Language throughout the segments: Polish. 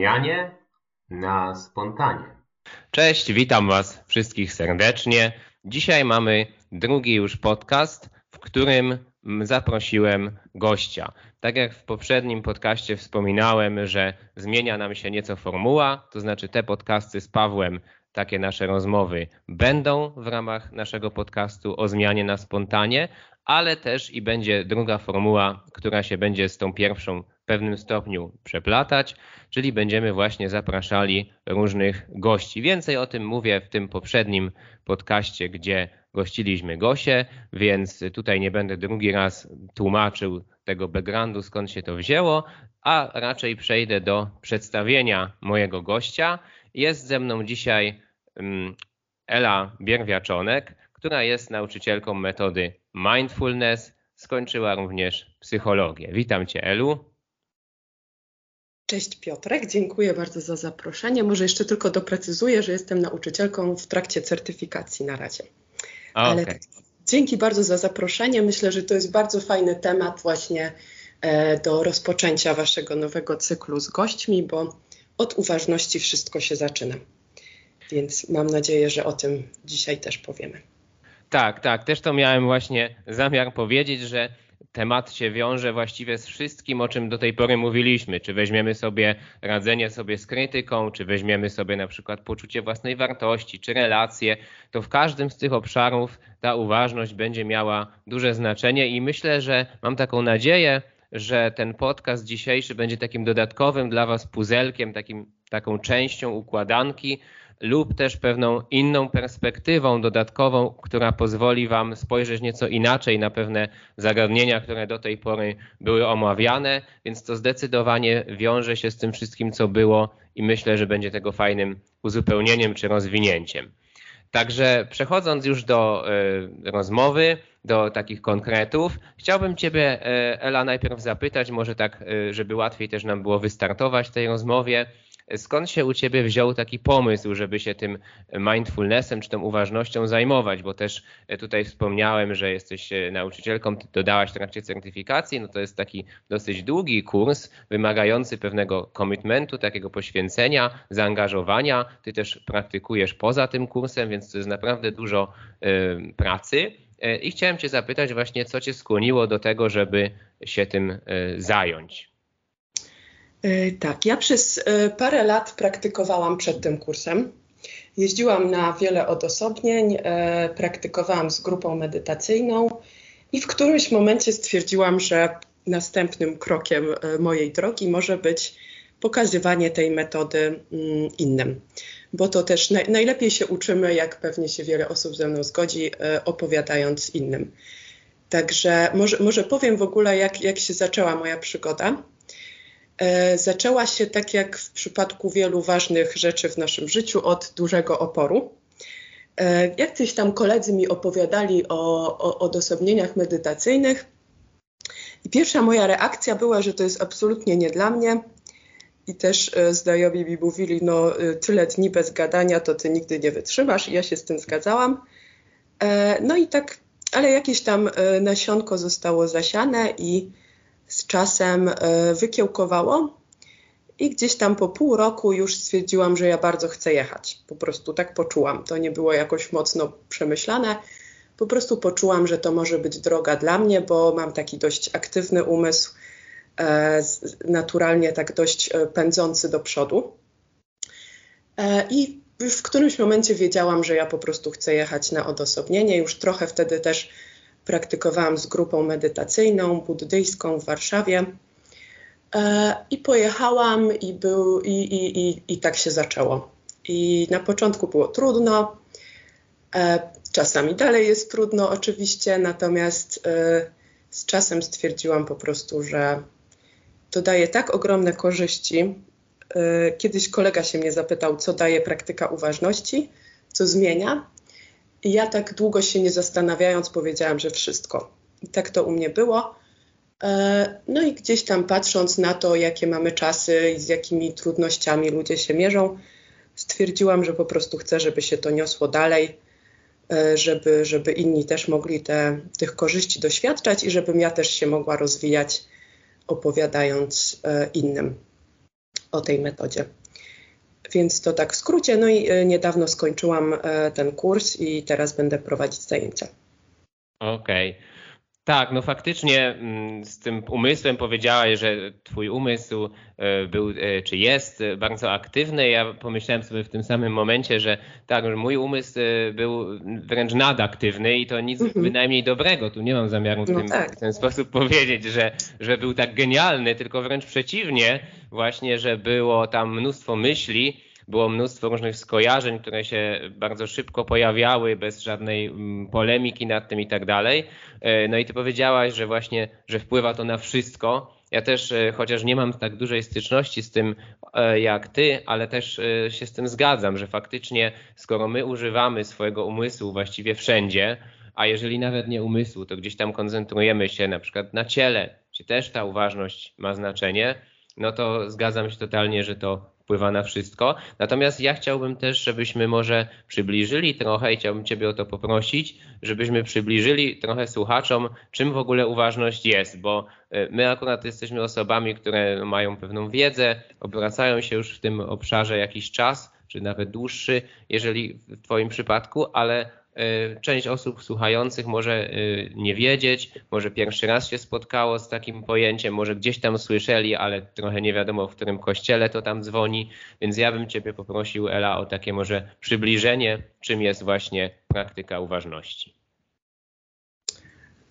zmianie na spontanie. Cześć, witam Was wszystkich serdecznie. Dzisiaj mamy drugi już podcast, w którym zaprosiłem gościa. Tak jak w poprzednim podcaście wspominałem, że zmienia nam się nieco formuła, to znaczy te podcasty z Pawłem, takie nasze rozmowy będą w ramach naszego podcastu o zmianie na spontanie, ale też i będzie druga formuła, która się będzie z tą pierwszą pewnym stopniu przeplatać, czyli będziemy właśnie zapraszali różnych gości. Więcej o tym mówię w tym poprzednim podcaście, gdzie gościliśmy Gosię, więc tutaj nie będę drugi raz tłumaczył tego backgroundu, skąd się to wzięło, a raczej przejdę do przedstawienia mojego gościa. Jest ze mną dzisiaj mm, Ela Bierwiaczonek, która jest nauczycielką metody mindfulness, skończyła również psychologię. Witam Cię, Elu. Cześć Piotrek, dziękuję bardzo za zaproszenie. Może jeszcze tylko doprecyzuję, że jestem nauczycielką w trakcie certyfikacji na razie. Ale tak, dzięki bardzo za zaproszenie. Myślę, że to jest bardzo fajny temat właśnie e, do rozpoczęcia Waszego nowego cyklu z gośćmi, bo od uważności wszystko się zaczyna. Więc mam nadzieję, że o tym dzisiaj też powiemy. Tak, tak. Też to miałem właśnie zamiar powiedzieć, że temat się wiąże właściwie z wszystkim, o czym do tej pory mówiliśmy. Czy weźmiemy sobie radzenie sobie z krytyką, czy weźmiemy sobie na przykład poczucie własnej wartości, czy relacje, to w każdym z tych obszarów ta uważność będzie miała duże znaczenie i myślę, że mam taką nadzieję, że ten podcast dzisiejszy będzie takim dodatkowym dla Was puzelkiem, takim, taką częścią układanki, lub też pewną inną perspektywą dodatkową, która pozwoli Wam spojrzeć nieco inaczej na pewne zagadnienia, które do tej pory były omawiane, więc to zdecydowanie wiąże się z tym wszystkim, co było i myślę, że będzie tego fajnym uzupełnieniem czy rozwinięciem. Także przechodząc już do y, rozmowy, do takich konkretów, chciałbym Ciebie, y, Ela, najpierw zapytać, może tak, y, żeby łatwiej też nam było wystartować w tej rozmowie skąd się u Ciebie wziął taki pomysł, żeby się tym mindfulnessem czy tą uważnością zajmować? Bo też e, tutaj wspomniałem, że jesteś e, nauczycielką, dodałaś w trakcie certyfikacji, no to jest taki dosyć długi kurs, wymagający pewnego komitmentu, takiego poświęcenia, zaangażowania. Ty też praktykujesz poza tym kursem, więc to jest naprawdę dużo y, pracy. I chciałem Cię zapytać właśnie, co Cię skłoniło do tego, żeby się tym zająć? E, tak, ja przez e, parę lat praktykowałam przed tym kursem. Jeździłam na wiele odosobnień, e, praktykowałam z grupą medytacyjną i w którymś momencie stwierdziłam, że następnym krokiem mojej drogi może być pokazywanie tej metody mm, innym. Bo to też najlepiej się uczymy, jak pewnie się wiele osób ze mną zgodzi, opowiadając innym. Także może, może powiem w ogóle, jak, jak się zaczęła moja przygoda. E, zaczęła się tak jak w przypadku wielu ważnych rzeczy w naszym życiu od dużego oporu. E, jak gdzieś tam koledzy mi opowiadali o, o odosobnieniach medytacyjnych, i pierwsza moja reakcja była, że to jest absolutnie nie dla mnie. I też e, znajomi mi mówili, no tyle dni bez gadania, to ty nigdy nie wytrzymasz. I ja się z tym zgadzałam. No i tak, ale jakieś tam nasionko zostało zasiane i z czasem e, wykiełkowało i gdzieś tam po pół roku już stwierdziłam, że ja bardzo chcę jechać. Po prostu tak poczułam. To nie było jakoś mocno przemyślane. Po prostu poczułam, że to może być droga dla mnie, bo mam taki dość aktywny umysł, e, naturalnie tak dość e, pędzący do przodu. I w którymś momencie wiedziałam, że ja po prostu chcę jechać na odosobnienie. Już trochę wtedy też praktykowałam z grupą medytacyjną buddyjską w Warszawie. E, I pojechałam i, był, i, i, i, i tak się zaczęło. I na początku było trudno, e, czasami dalej jest trudno oczywiście, natomiast e, z czasem stwierdziłam po prostu, że to daje tak ogromne korzyści. Kiedyś kolega się mnie zapytał, co daje praktyka uważności, co zmienia. Ja tak długo się nie zastanawiając powiedziałam, że wszystko. I tak to u mnie było. E, no i gdzieś tam patrząc na to, jakie mamy czasy i z jakimi trudnościami ludzie się mierzą, stwierdziłam, że po prostu chcę, żeby się to niosło dalej, e, żeby, żeby inni też mogli te, tych korzyści doświadczać i żebym ja też się mogła rozwijać, opowiadając e, innym. o tej metodzie. Więc to tak w skrócie. No i e, niedawno skończyłam e, ten kurs i teraz będę prowadzić zajęcia. Okej. Okay. Tak, no faktycznie mm, z tym umysłem powiedziałaś, że twój umysł e, był, e, czy jest bardzo aktywny. Ja pomyślałem sobie w tym samym momencie, że tak, że mój umysł e, był wręcz nadaktywny i to nic mhm. bynajmniej dobrego. Tu nie mam zamiaru w, no tym, tak. w ten sposób powiedzieć, że, że był tak genialny, tylko wręcz przeciwnie, właśnie, że było tam mnóstwo myśli, było mnóstwo różnych skojarzeń, które się bardzo szybko pojawiały, bez żadnej mm, polemiki nad tym i tak dalej. E, no i ty powiedziałaś, że właśnie, że wpływa to na wszystko. Ja też, e, chociaż nie mam tak dużej styczności z tym e, jak ty, ale też się z tym zgadzam, że faktycznie skoro my używamy swojego umysłu właściwie wszędzie, a jeżeli nawet nie umysłu, to gdzieś tam koncentrujemy się na przykład na ciele, gdzie też ta uważność ma znaczenie, no to zgadzam się totalnie, że to wpływa na wszystko. Natomiast ja chciałbym też, żebyśmy może przybliżyli trochę i chciałbym Ciebie o to poprosić, żebyśmy przybliżyli trochę słuchaczom, czym w ogóle uważność jest, bo e, my akurat jesteśmy osobami, które mają pewną wiedzę, obracają się już w tym obszarze jakiś czas, czy nawet dłuższy, jeżeli w Twoim przypadku, ale część osób słuchających może e, nie wiedzieć, może pierwszy raz się spotkało z takim pojęciem, może gdzieś tam słyszeli, ale trochę nie wiadomo w którym kościele to tam dzwoni, więc ja bym Ciebie poprosił, Ela, o takie może przybliżenie, czym jest właśnie praktyka uważności.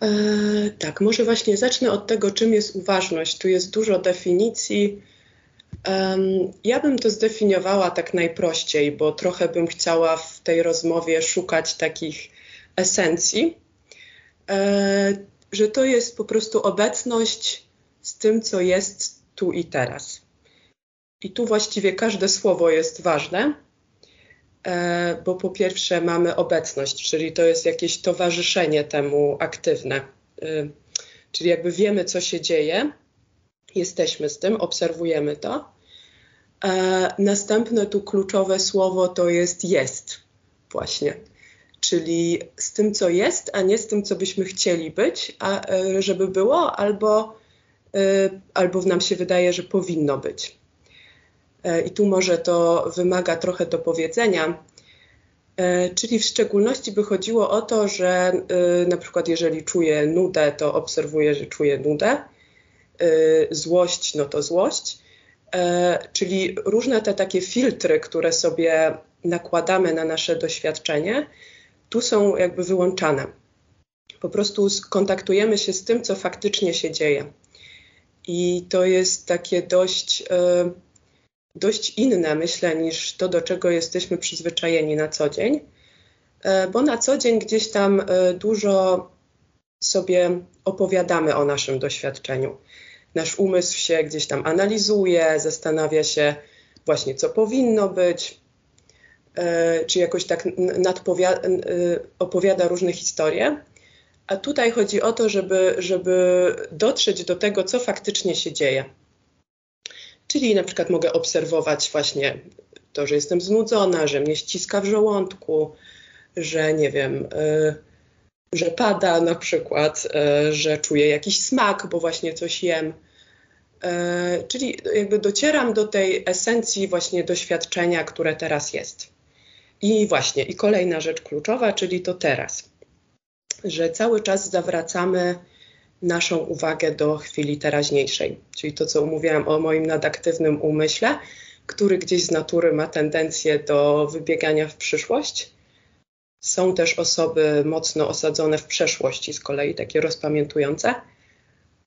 E, tak, może właśnie zacznę od tego, czym jest uważność. Tu jest dużo definicji ja bym to zdefiniowała tak najprościej, bo trochę bym chciała w tej rozmowie szukać takich esencji, e, że to jest po prostu obecność z tym, co jest tu i teraz. I tu właściwie każde słowo jest ważne, e, bo po pierwsze mamy obecność, czyli to jest jakieś towarzyszenie temu aktywne. E, czyli jakby wiemy, co się dzieje, jesteśmy z tym, obserwujemy to. E, następne tu kluczowe słowo to jest jest, właśnie. Czyli z tym, co jest, a nie z tym, co byśmy chcieli być, a, e, żeby było, albo, e, albo nam się wydaje, że powinno być. E, I tu może to wymaga trochę dopowiedzenia. E, czyli w szczególności by chodziło o to, że e, na przykład jeżeli czuję nudę, to obserwuję, że czuję nudę złość, no to złość. E, czyli różne te takie filtry, które sobie nakładamy na nasze doświadczenie, tu są jakby wyłączane. Po prostu kontaktujemy się z tym, co faktycznie się dzieje. I to jest takie dość, e, dość inne, myślę, niż to, do czego jesteśmy przyzwyczajeni na co dzień, e, bo na co dzień gdzieś tam dużo sobie opowiadamy o naszym doświadczeniu nasz umysł się gdzieś tam analizuje, zastanawia się właśnie, co powinno być, e, czy jakoś tak e, opowiada różne historie. A tutaj chodzi o to, żeby, żeby dotrzeć do tego, co faktycznie się dzieje. Czyli na przykład mogę obserwować właśnie to, że jestem znudzona, że mnie ściska w żołądku, że nie wiem, y, że pada na przykład, e, że czuję jakiś smak, bo właśnie coś jem. E, czyli jakby docieram do tej esencji właśnie doświadczenia, które teraz jest. I właśnie, i kolejna rzecz kluczowa, czyli to teraz. Że cały czas zawracamy naszą uwagę do chwili teraźniejszej. Czyli to, co mówiłam o moim nadaktywnym umyśle, który gdzieś z natury ma tendencję do wybiegania w przyszłość są też osoby mocno osadzone w przeszłości, z kolei takie rozpamiętujące.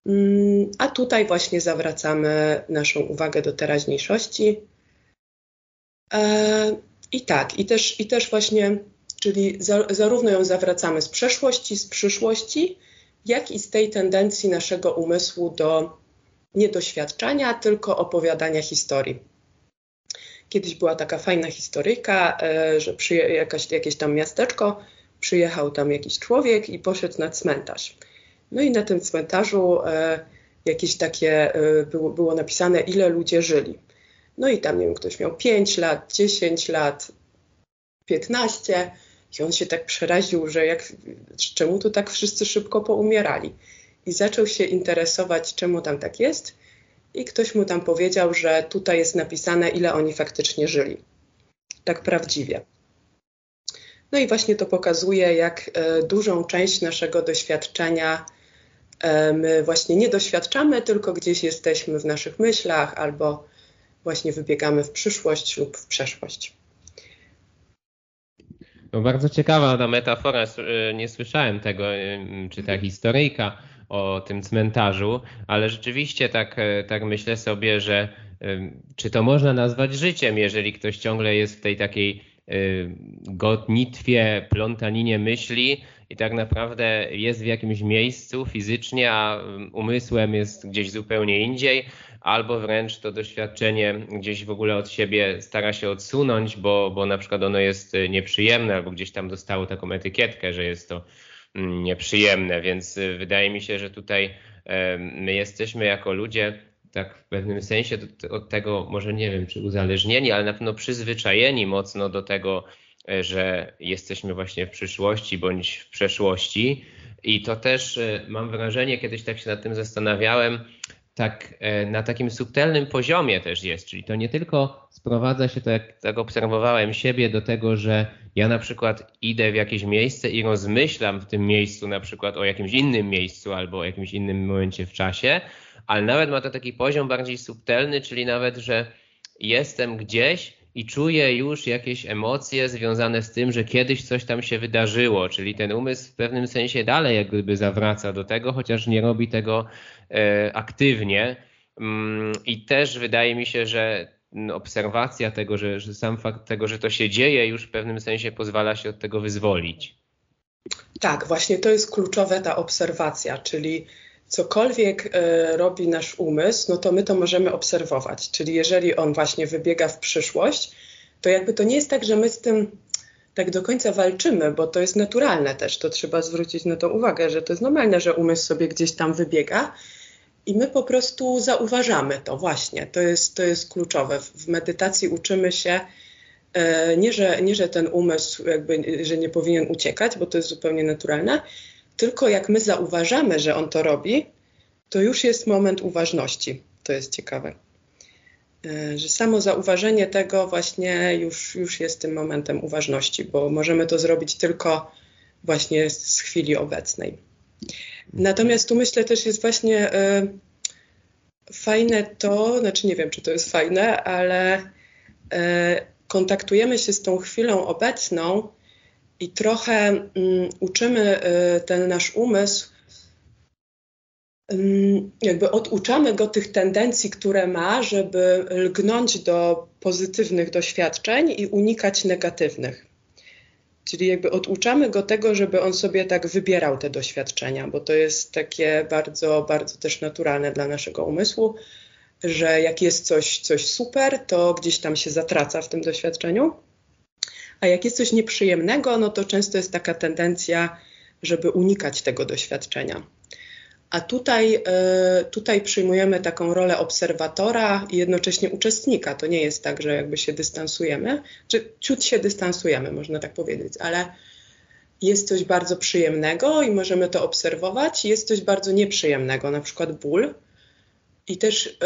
Mm, a tutaj właśnie zawracamy naszą uwagę do teraźniejszości. E, I tak, i też, i też właśnie, czyli zarówno ją zawracamy z przeszłości, z przyszłości, jak i z tej tendencji naszego umysłu do niedoświadczania, tylko opowiadania historii. Kiedyś była taka fajna historyjka, e, że przyje, jakaś, jakieś tam miasteczko, przyjechał tam jakiś człowiek i poszedł na cmentarz. No i na tym cmentarzu e, jakieś takie e, było, było napisane, ile ludzie żyli. No i tam, nie wiem, ktoś miał 5 lat, 10 lat, 15 i on się tak przeraził, że jak, czemu tu tak wszyscy szybko poumierali. I zaczął się interesować, czemu tam tak jest i ktoś mu tam powiedział, że tutaj jest napisane, ile oni faktycznie żyli. Tak prawdziwie. No i właśnie to pokazuje, jak e, dużą część naszego doświadczenia e, my właśnie nie doświadczamy, tylko gdzieś jesteśmy w naszych myślach albo właśnie wybiegamy w przyszłość lub w przeszłość. No bardzo ciekawa ta metafora, e, nie słyszałem tego, czy ta historyjka o tym cmentarzu, ale rzeczywiście tak, tak myślę sobie, że czy to można nazwać życiem, jeżeli ktoś ciągle jest w tej takiej Y, gotnitwie, plątaninie myśli i tak naprawdę jest w jakimś miejscu fizycznie, a umysłem jest gdzieś zupełnie indziej, albo wręcz to doświadczenie gdzieś w ogóle od siebie stara się odsunąć, bo, bo na przykład ono jest nieprzyjemne, albo gdzieś tam dostało taką etykietkę, że jest to nieprzyjemne, więc y, wydaje mi się, że tutaj my jesteśmy jako ludzie tak w pewnym sensie od tego, może nie wiem, czy uzależnieni, ale na pewno przyzwyczajeni mocno do tego, e, że jesteśmy właśnie w przyszłości bądź w przeszłości. I to też e, mam wrażenie, kiedyś tak się nad tym zastanawiałem, tak e, na takim subtelnym poziomie też jest. Czyli to nie tylko sprowadza się, to jak tak obserwowałem siebie, do tego, że ja na przykład idę w jakieś miejsce i rozmyślam w tym miejscu na przykład o jakimś innym miejscu albo o jakimś innym momencie w czasie, ale nawet ma to taki poziom bardziej subtelny, czyli nawet, że jestem gdzieś i czuję już jakieś emocje związane z tym, że kiedyś coś tam się wydarzyło, czyli ten umysł w pewnym sensie dalej jak gdyby zawraca do tego, chociaż nie robi tego e, aktywnie. Mm, I też wydaje mi się, że obserwacja tego, że, że sam fakt tego, że to się dzieje, już w pewnym sensie pozwala się od tego wyzwolić. Tak, właśnie to jest kluczowe ta obserwacja, czyli cokolwiek e, robi nasz umysł, no to my to możemy obserwować. Czyli jeżeli on właśnie wybiega w przyszłość, to jakby to nie jest tak, że my z tym tak do końca walczymy, bo to jest naturalne też. To trzeba zwrócić na to uwagę, że to jest normalne, że umysł sobie gdzieś tam wybiega. I my po prostu zauważamy to właśnie. To jest, to jest kluczowe. W medytacji uczymy się e, nie że, nie, że ten umysł jakby, że nie powinien uciekać, bo to jest zupełnie naturalne, tylko jak my zauważamy, że on to robi, to już jest moment uważności. To jest ciekawe. E, że samo zauważenie tego właśnie już, już jest tym momentem uważności, bo możemy to zrobić tylko właśnie z chwili obecnej. Natomiast tu myślę też jest właśnie y, fajne to, znaczy nie wiem, czy to jest fajne, ale y, kontaktujemy się z tą chwilą obecną i trochę mm, uczymy y, ten nasz umysł, mm, jakby oduczamy go tych tendencji, które ma, żeby lgnąć do pozytywnych doświadczeń i unikać negatywnych. Czyli jakby oduczamy go tego, żeby on sobie tak wybierał te doświadczenia, bo to jest takie bardzo, bardzo też naturalne dla naszego umysłu, że jak jest coś, coś super, to gdzieś tam się zatraca w tym doświadczeniu a jak jest coś nieprzyjemnego, no to często jest taka tendencja, żeby unikać tego doświadczenia. A tutaj, e, tutaj przyjmujemy taką rolę obserwatora i jednocześnie uczestnika. To nie jest tak, że jakby się dystansujemy, czy ciut się dystansujemy, można tak powiedzieć, ale jest coś bardzo przyjemnego i możemy to obserwować, jest coś bardzo nieprzyjemnego, na przykład ból. I też y,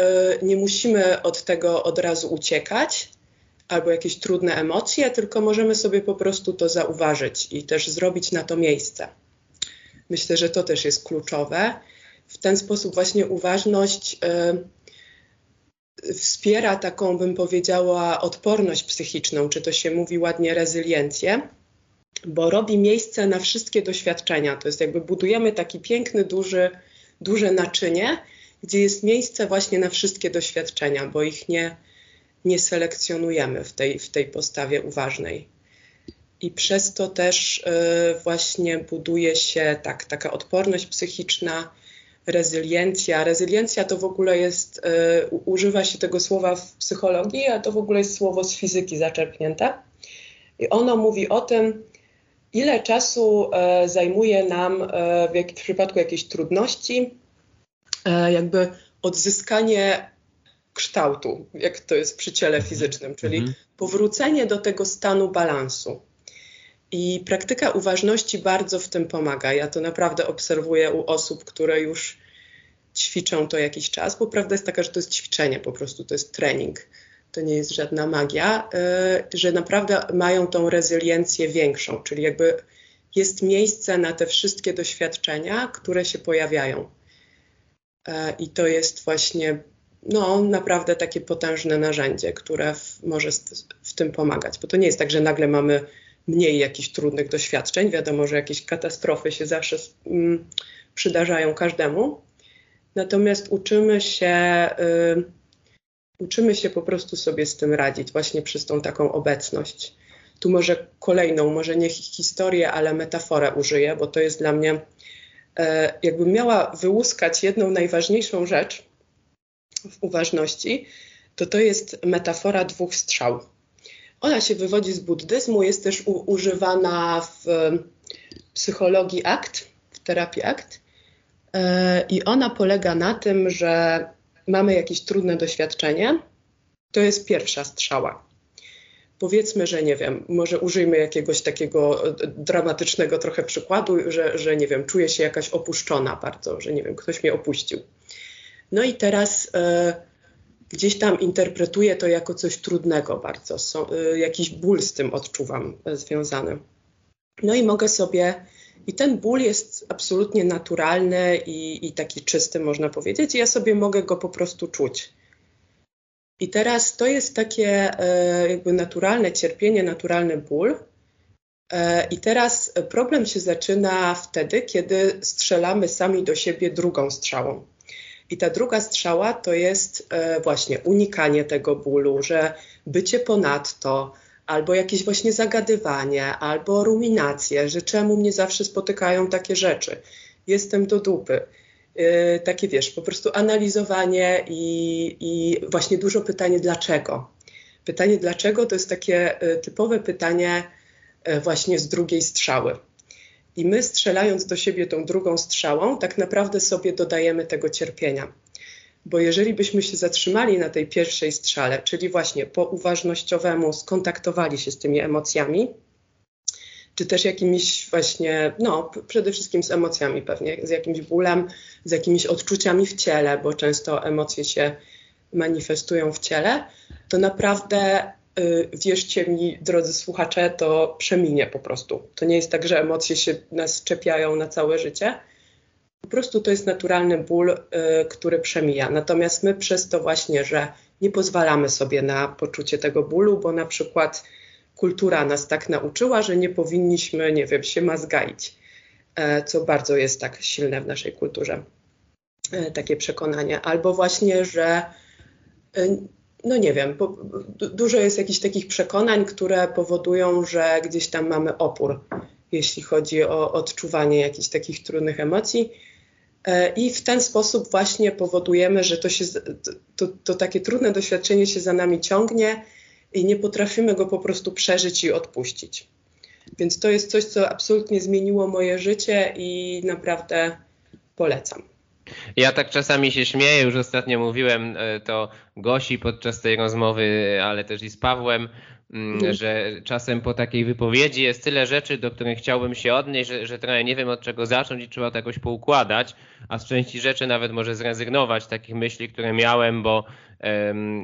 nie musimy od tego od razu uciekać, albo jakieś trudne emocje, tylko możemy sobie po prostu to zauważyć i też zrobić na to miejsce. Myślę, że to też jest kluczowe. W ten sposób właśnie uważność y, wspiera taką, bym powiedziała, odporność psychiczną, czy to się mówi ładnie rezyliencję, bo robi miejsce na wszystkie doświadczenia. To jest jakby budujemy taki piękny, duży, duże naczynie, gdzie jest miejsce właśnie na wszystkie doświadczenia, bo ich nie, nie selekcjonujemy w tej, w tej postawie uważnej. I przez to też y, właśnie buduje się tak, taka odporność psychiczna, rezyliencja. Rezyliencja to w ogóle jest, y, używa się tego słowa w psychologii, a to w ogóle jest słowo z fizyki zaczerpnięte. I ono mówi o tym, ile czasu y, zajmuje nam w, w przypadku jakiejś trudności, jakby odzyskanie kształtu, jak to jest przy ciele fizycznym, czyli mhm. powrócenie do tego stanu balansu. I praktyka uważności bardzo w tym pomaga. Ja to naprawdę obserwuję u osób, które już ćwiczą to jakiś czas, bo prawda jest taka, że to jest ćwiczenie po prostu, to jest trening. To nie jest żadna magia, y, że naprawdę mają tą rezyliencję większą, czyli jakby jest miejsce na te wszystkie doświadczenia, które się pojawiają. E, I to jest właśnie no, naprawdę takie potężne narzędzie, które w, może w, tym pomagać. Bo to nie jest tak, że nagle mamy mniej jakichś trudnych doświadczeń. Wiadomo, że jakieś katastrofy się zawsze mm, przydarzają każdemu. Natomiast uczymy się, y, uczymy się po prostu sobie z tym radzić, właśnie przez tą taką obecność. Tu może kolejną, może nie historię, ale metaforę użyję, bo to jest dla mnie, y, jakbym miała wyłuskać jedną najważniejszą rzecz w uważności, to to jest metafora dwóch strzał. Ona się wywodzi z buddyzmu, jest też u, używana w psychologii akt, w terapii akt. E, I ona polega na tym, że mamy jakieś trudne doświadczenie. To jest pierwsza strzała. Powiedzmy, że nie wiem, może użyjmy jakiegoś takiego e, dramatycznego trochę przykładu, że, że nie wiem, czuję się jakaś opuszczona bardzo, że nie wiem, ktoś mnie opuścił. No i teraz e, gdzieś tam interpretuję to jako coś trudnego bardzo. Y, jakiś ból z tym odczuwam y, związany. No i mogę sobie, i ten ból jest absolutnie naturalny i, i taki czysty, można powiedzieć, i ja sobie mogę go po prostu czuć. I teraz to jest takie jakby naturalne cierpienie, naturalny ból. I teraz problem się zaczyna wtedy, kiedy strzelamy sami do siebie drugą strzałą. I ta druga strzała to jest e, właśnie unikanie tego bólu, że bycie ponadto, albo jakieś właśnie zagadywanie, albo ruminacje, że czemu mnie zawsze spotykają takie rzeczy. Jestem do dupy. E, takie wiesz, po prostu analizowanie i, i właśnie dużo pytanie dlaczego. Pytanie dlaczego to jest takie e, typowe pytanie właśnie z drugiej strzały. I my strzelając do siebie tą drugą strzałą, tak naprawdę sobie dodajemy tego cierpienia. Bo jeżeli byśmy się zatrzymali na tej pierwszej strzale, czyli właśnie po uważnościowemu skontaktowali się z tymi emocjami, czy też jakimiś właśnie, no przede wszystkim z emocjami pewnie, z jakimś bólem, z jakimiś odczuciami w ciele, bo często emocje się manifestują w ciele, to naprawdę wierzcie mi, drodzy słuchacze, to przeminie po prostu. To nie jest tak, że emocje się nas czepiają na całe życie. Po prostu to jest naturalny ból, y, który przemija. Natomiast my przez to właśnie, że nie pozwalamy sobie na poczucie tego bólu, bo na przykład kultura nas tak nauczyła, że nie powinniśmy, nie wiem, się mazgaić, e, co bardzo jest tak silne w naszej kulturze, takie przekonanie. Albo właśnie, że y, no nie wiem, po, dużo jest jakichś takich przekonań, które powodują, że gdzieś tam mamy opór, jeśli chodzi o odczuwanie jakichś takich trudnych emocji. E, I w ten sposób właśnie powodujemy, że to, się, to, to takie trudne doświadczenie się za nami ciągnie i nie potrafimy go po prostu przeżyć i odpuścić. Więc to jest coś, co absolutnie zmieniło moje życie i naprawdę polecam. Ja tak czasami się śmieję, już ostatnio mówiłem e, to Gosi podczas tej rozmowy, ale też i z Pawłem, mm, mhm. że czasem po takiej wypowiedzi jest tyle rzeczy, do których chciałbym się odnieść, że, że trochę nie wiem od czego zacząć i trzeba to jakoś poukładać, a z części rzeczy nawet może zrezygnować takich myśli, które miałem, bo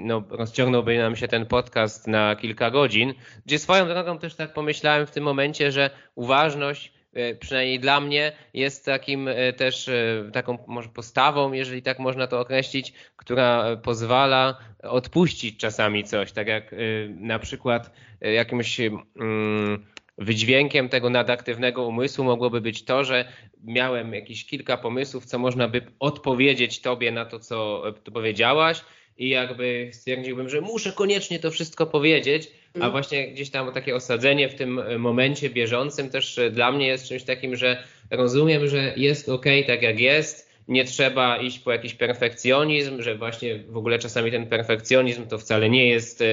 no, rozciągnąłby nam się ten podcast na kilka godzin, gdzie swoją drogą też tak pomyślałem w tym momencie, że uważność przynajmniej dla mnie, jest takim e, też e, taką może postawą, jeżeli tak można to określić, która pozwala odpuścić czasami coś, tak jak na przykład jakimś mm, wydźwiękiem tego nadaktywnego umysłu mogłoby być to, że miałem jakieś kilka pomysłów, co można by odpowiedzieć tobie na to, co powiedziałaś i jakby stwierdziłbym, że muszę koniecznie to wszystko powiedzieć, a mhm. właśnie gdzieś tam takie osadzenie w tym momencie bieżącym też dla mnie jest czymś takim, że rozumiem, że jest ok tak jak jest, nie trzeba iść po jakiś perfekcjonizm, że właśnie w ogóle czasami ten perfekcjonizm to wcale nie jest e,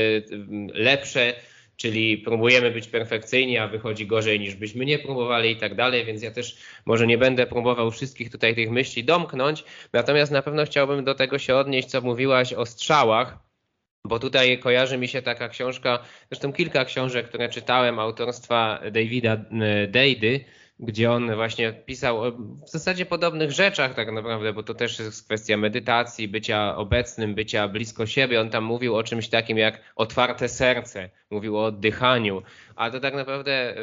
lepsze, czyli próbujemy być perfekcyjni, a wychodzi gorzej niż byśmy nie próbowali i tak dalej, więc ja też może nie będę próbował wszystkich tutaj tych myśli domknąć, natomiast na pewno chciałbym do tego się odnieść, co mówiłaś o strzałach, bo tutaj kojarzy mi się taka książka, zresztą kilka książek, które czytałem autorstwa Davida e, Deidy, gdzie on właśnie pisał o w zasadzie podobnych rzeczach tak naprawdę, bo to też jest kwestia medytacji, bycia obecnym, bycia blisko siebie. On tam mówił o czymś takim jak otwarte serce, mówił o oddychaniu, a to tak naprawdę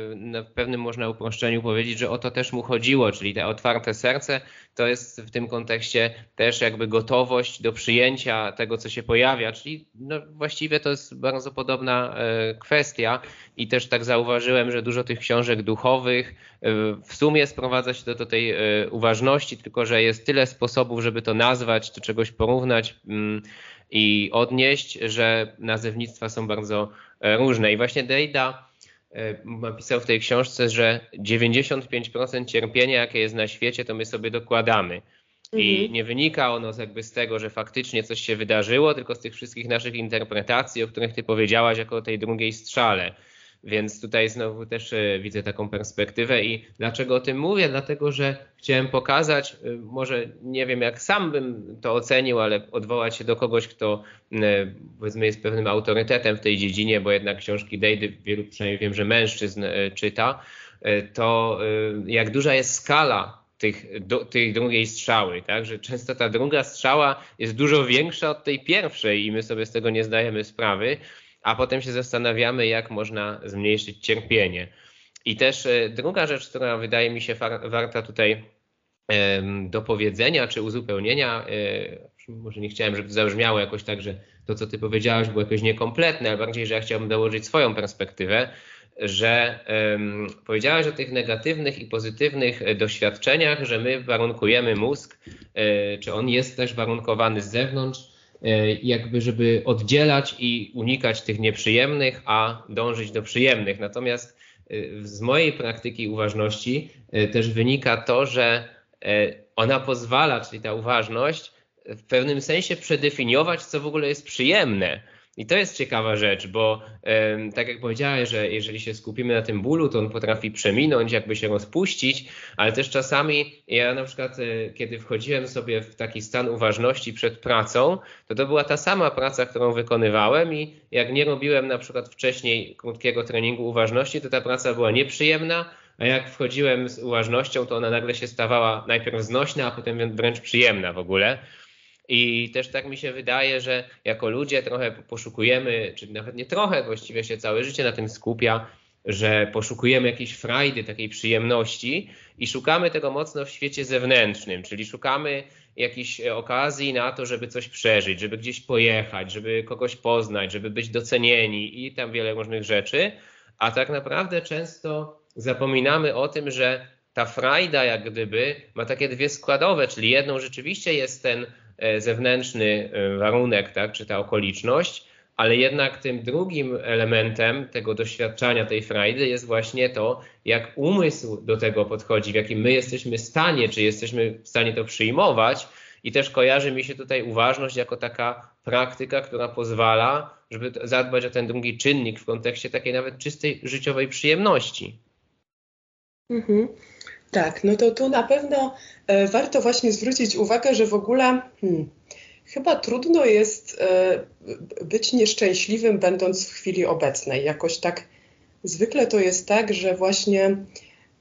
w pewnym można uproszczeniu powiedzieć, że o to też mu chodziło, czyli te otwarte serce to jest w tym kontekście też jakby gotowość do przyjęcia tego, co się pojawia, czyli no właściwie to jest bardzo podobna e, kwestia. I też tak zauważyłem, że dużo tych książek duchowych e, w sumie sprowadza się do, do tej uważności, tylko że jest tyle sposobów, żeby to nazwać, do czegoś porównać mm, i odnieść, że nazewnictwa są bardzo różne. I właśnie Dejda napisał w tej książce, że 95% cierpienia, jakie jest na świecie, to my sobie dokładamy. I mhm. nie wynika ono jakby z tego, że faktycznie coś się wydarzyło, tylko z tych wszystkich naszych interpretacji, o których ty powiedziałaś, jako o tej drugiej strzale. Więc tutaj znowu też e, widzę taką perspektywę i dlaczego o tym mówię? Dlatego, że chciałem pokazać, e, może nie wiem jak sam bym to ocenił, ale odwołać się do kogoś, kto e, powiedzmy jest pewnym autorytetem w tej dziedzinie, bo jednak książki Dejdy, wielu przynajmniej wiem, że mężczyzn czyta, to jak duża jest skala tych, do, tej drugiej strzały, tak? że często ta druga strzała jest dużo większa od tej pierwszej i my sobie z tego nie zdajemy sprawy a potem się zastanawiamy, jak można zmniejszyć cierpienie. I też e, druga rzecz, która wydaje mi się warta tutaj do powiedzenia czy uzupełnienia, e, może nie chciałem, żeby to zabrzmiało jakoś tak, że to, co ty powiedziałeś, było jakoś niekompletne, ale bardziej, że ja chciałbym dołożyć swoją perspektywę, że um, powiedziałeś o tych negatywnych i pozytywnych doświadczeniach, że my warunkujemy mózg, czy on jest też warunkowany z zewnątrz, E, jakby żeby oddzielać i unikać tych nieprzyjemnych, a dążyć do przyjemnych. Natomiast e, z mojej praktyki uważności e, też wynika to, że ona pozwala, czyli ta uważność, w pewnym sensie przedefiniować, co w ogóle jest przyjemne. I to jest ciekawa rzecz, bo tak jak powiedziałeś, że jeżeli się skupimy na tym bólu, to on potrafi przeminąć, jakby się rozpuścić, ale też czasami ja na przykład, e, kiedy wchodziłem sobie w taki stan uważności przed pracą, to to była ta sama praca, którą wykonywałem i jak nie robiłem na przykład wcześniej krótkiego treningu uważności, to ta praca była nieprzyjemna, a jak wchodziłem z uważnością, to ona nagle się stawała najpierw znośna, a potem wręcz przyjemna w ogóle. I też tak mi się wydaje, że jako ludzie trochę poszukujemy, czy nawet nie trochę, właściwie się całe życie na tym skupia, że poszukujemy jakiejś frajdy, takiej przyjemności i szukamy tego mocno w świecie zewnętrznym, czyli szukamy jakiejś okazji na to, żeby coś przeżyć, żeby gdzieś pojechać, żeby kogoś poznać, żeby być docenieni i tam wiele różnych rzeczy, a tak naprawdę często zapominamy o tym, że ta frajda jak gdyby ma takie dwie składowe, czyli jedną rzeczywiście jest ten E, zewnętrzny e, warunek, tak, czy ta okoliczność, ale jednak tym drugim elementem tego doświadczania tej frajdy jest właśnie to, jak umysł do tego podchodzi, w jakim my jesteśmy stanie, czy jesteśmy w stanie to przyjmować. I też kojarzy mi się tutaj uważność jako taka praktyka, która pozwala, żeby zadbać o ten drugi czynnik w kontekście takiej nawet czystej życiowej przyjemności. Mhm. Tak, no to tu na pewno e, warto właśnie zwrócić uwagę, że w ogóle hmm, chyba trudno jest e, być nieszczęśliwym, będąc w chwili obecnej. Jakoś tak zwykle to jest tak, że właśnie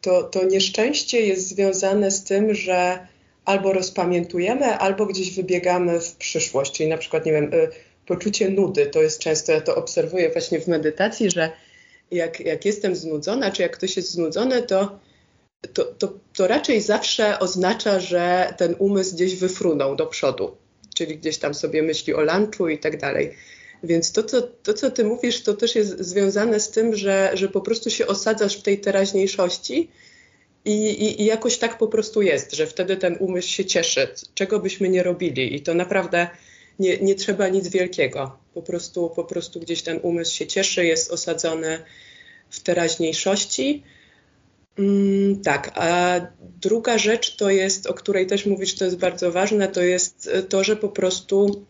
to, to nieszczęście jest związane z tym, że albo rozpamiętujemy, albo gdzieś wybiegamy w przyszłość. Czyli na przykład, nie wiem, e, poczucie nudy. To jest często, ja to obserwuję właśnie w medytacji, że jak, jak jestem znudzona, czy jak ktoś jest znudzony, to to, to, to raczej zawsze oznacza, że ten umysł gdzieś wyfrunął do przodu, czyli gdzieś tam sobie myśli o lunchu i tak dalej. Więc to co, to, co ty mówisz, to też jest związane z tym, że, że po prostu się osadzasz w tej teraźniejszości i, i, i jakoś tak po prostu jest, że wtedy ten umysł się cieszy, czego byśmy nie robili. I to naprawdę nie, nie trzeba nic wielkiego. Po prostu, po prostu gdzieś ten umysł się cieszy, jest osadzony w teraźniejszości. Mm, tak, a druga rzecz to jest, o której też mówisz, to jest bardzo ważne, to jest to, że po prostu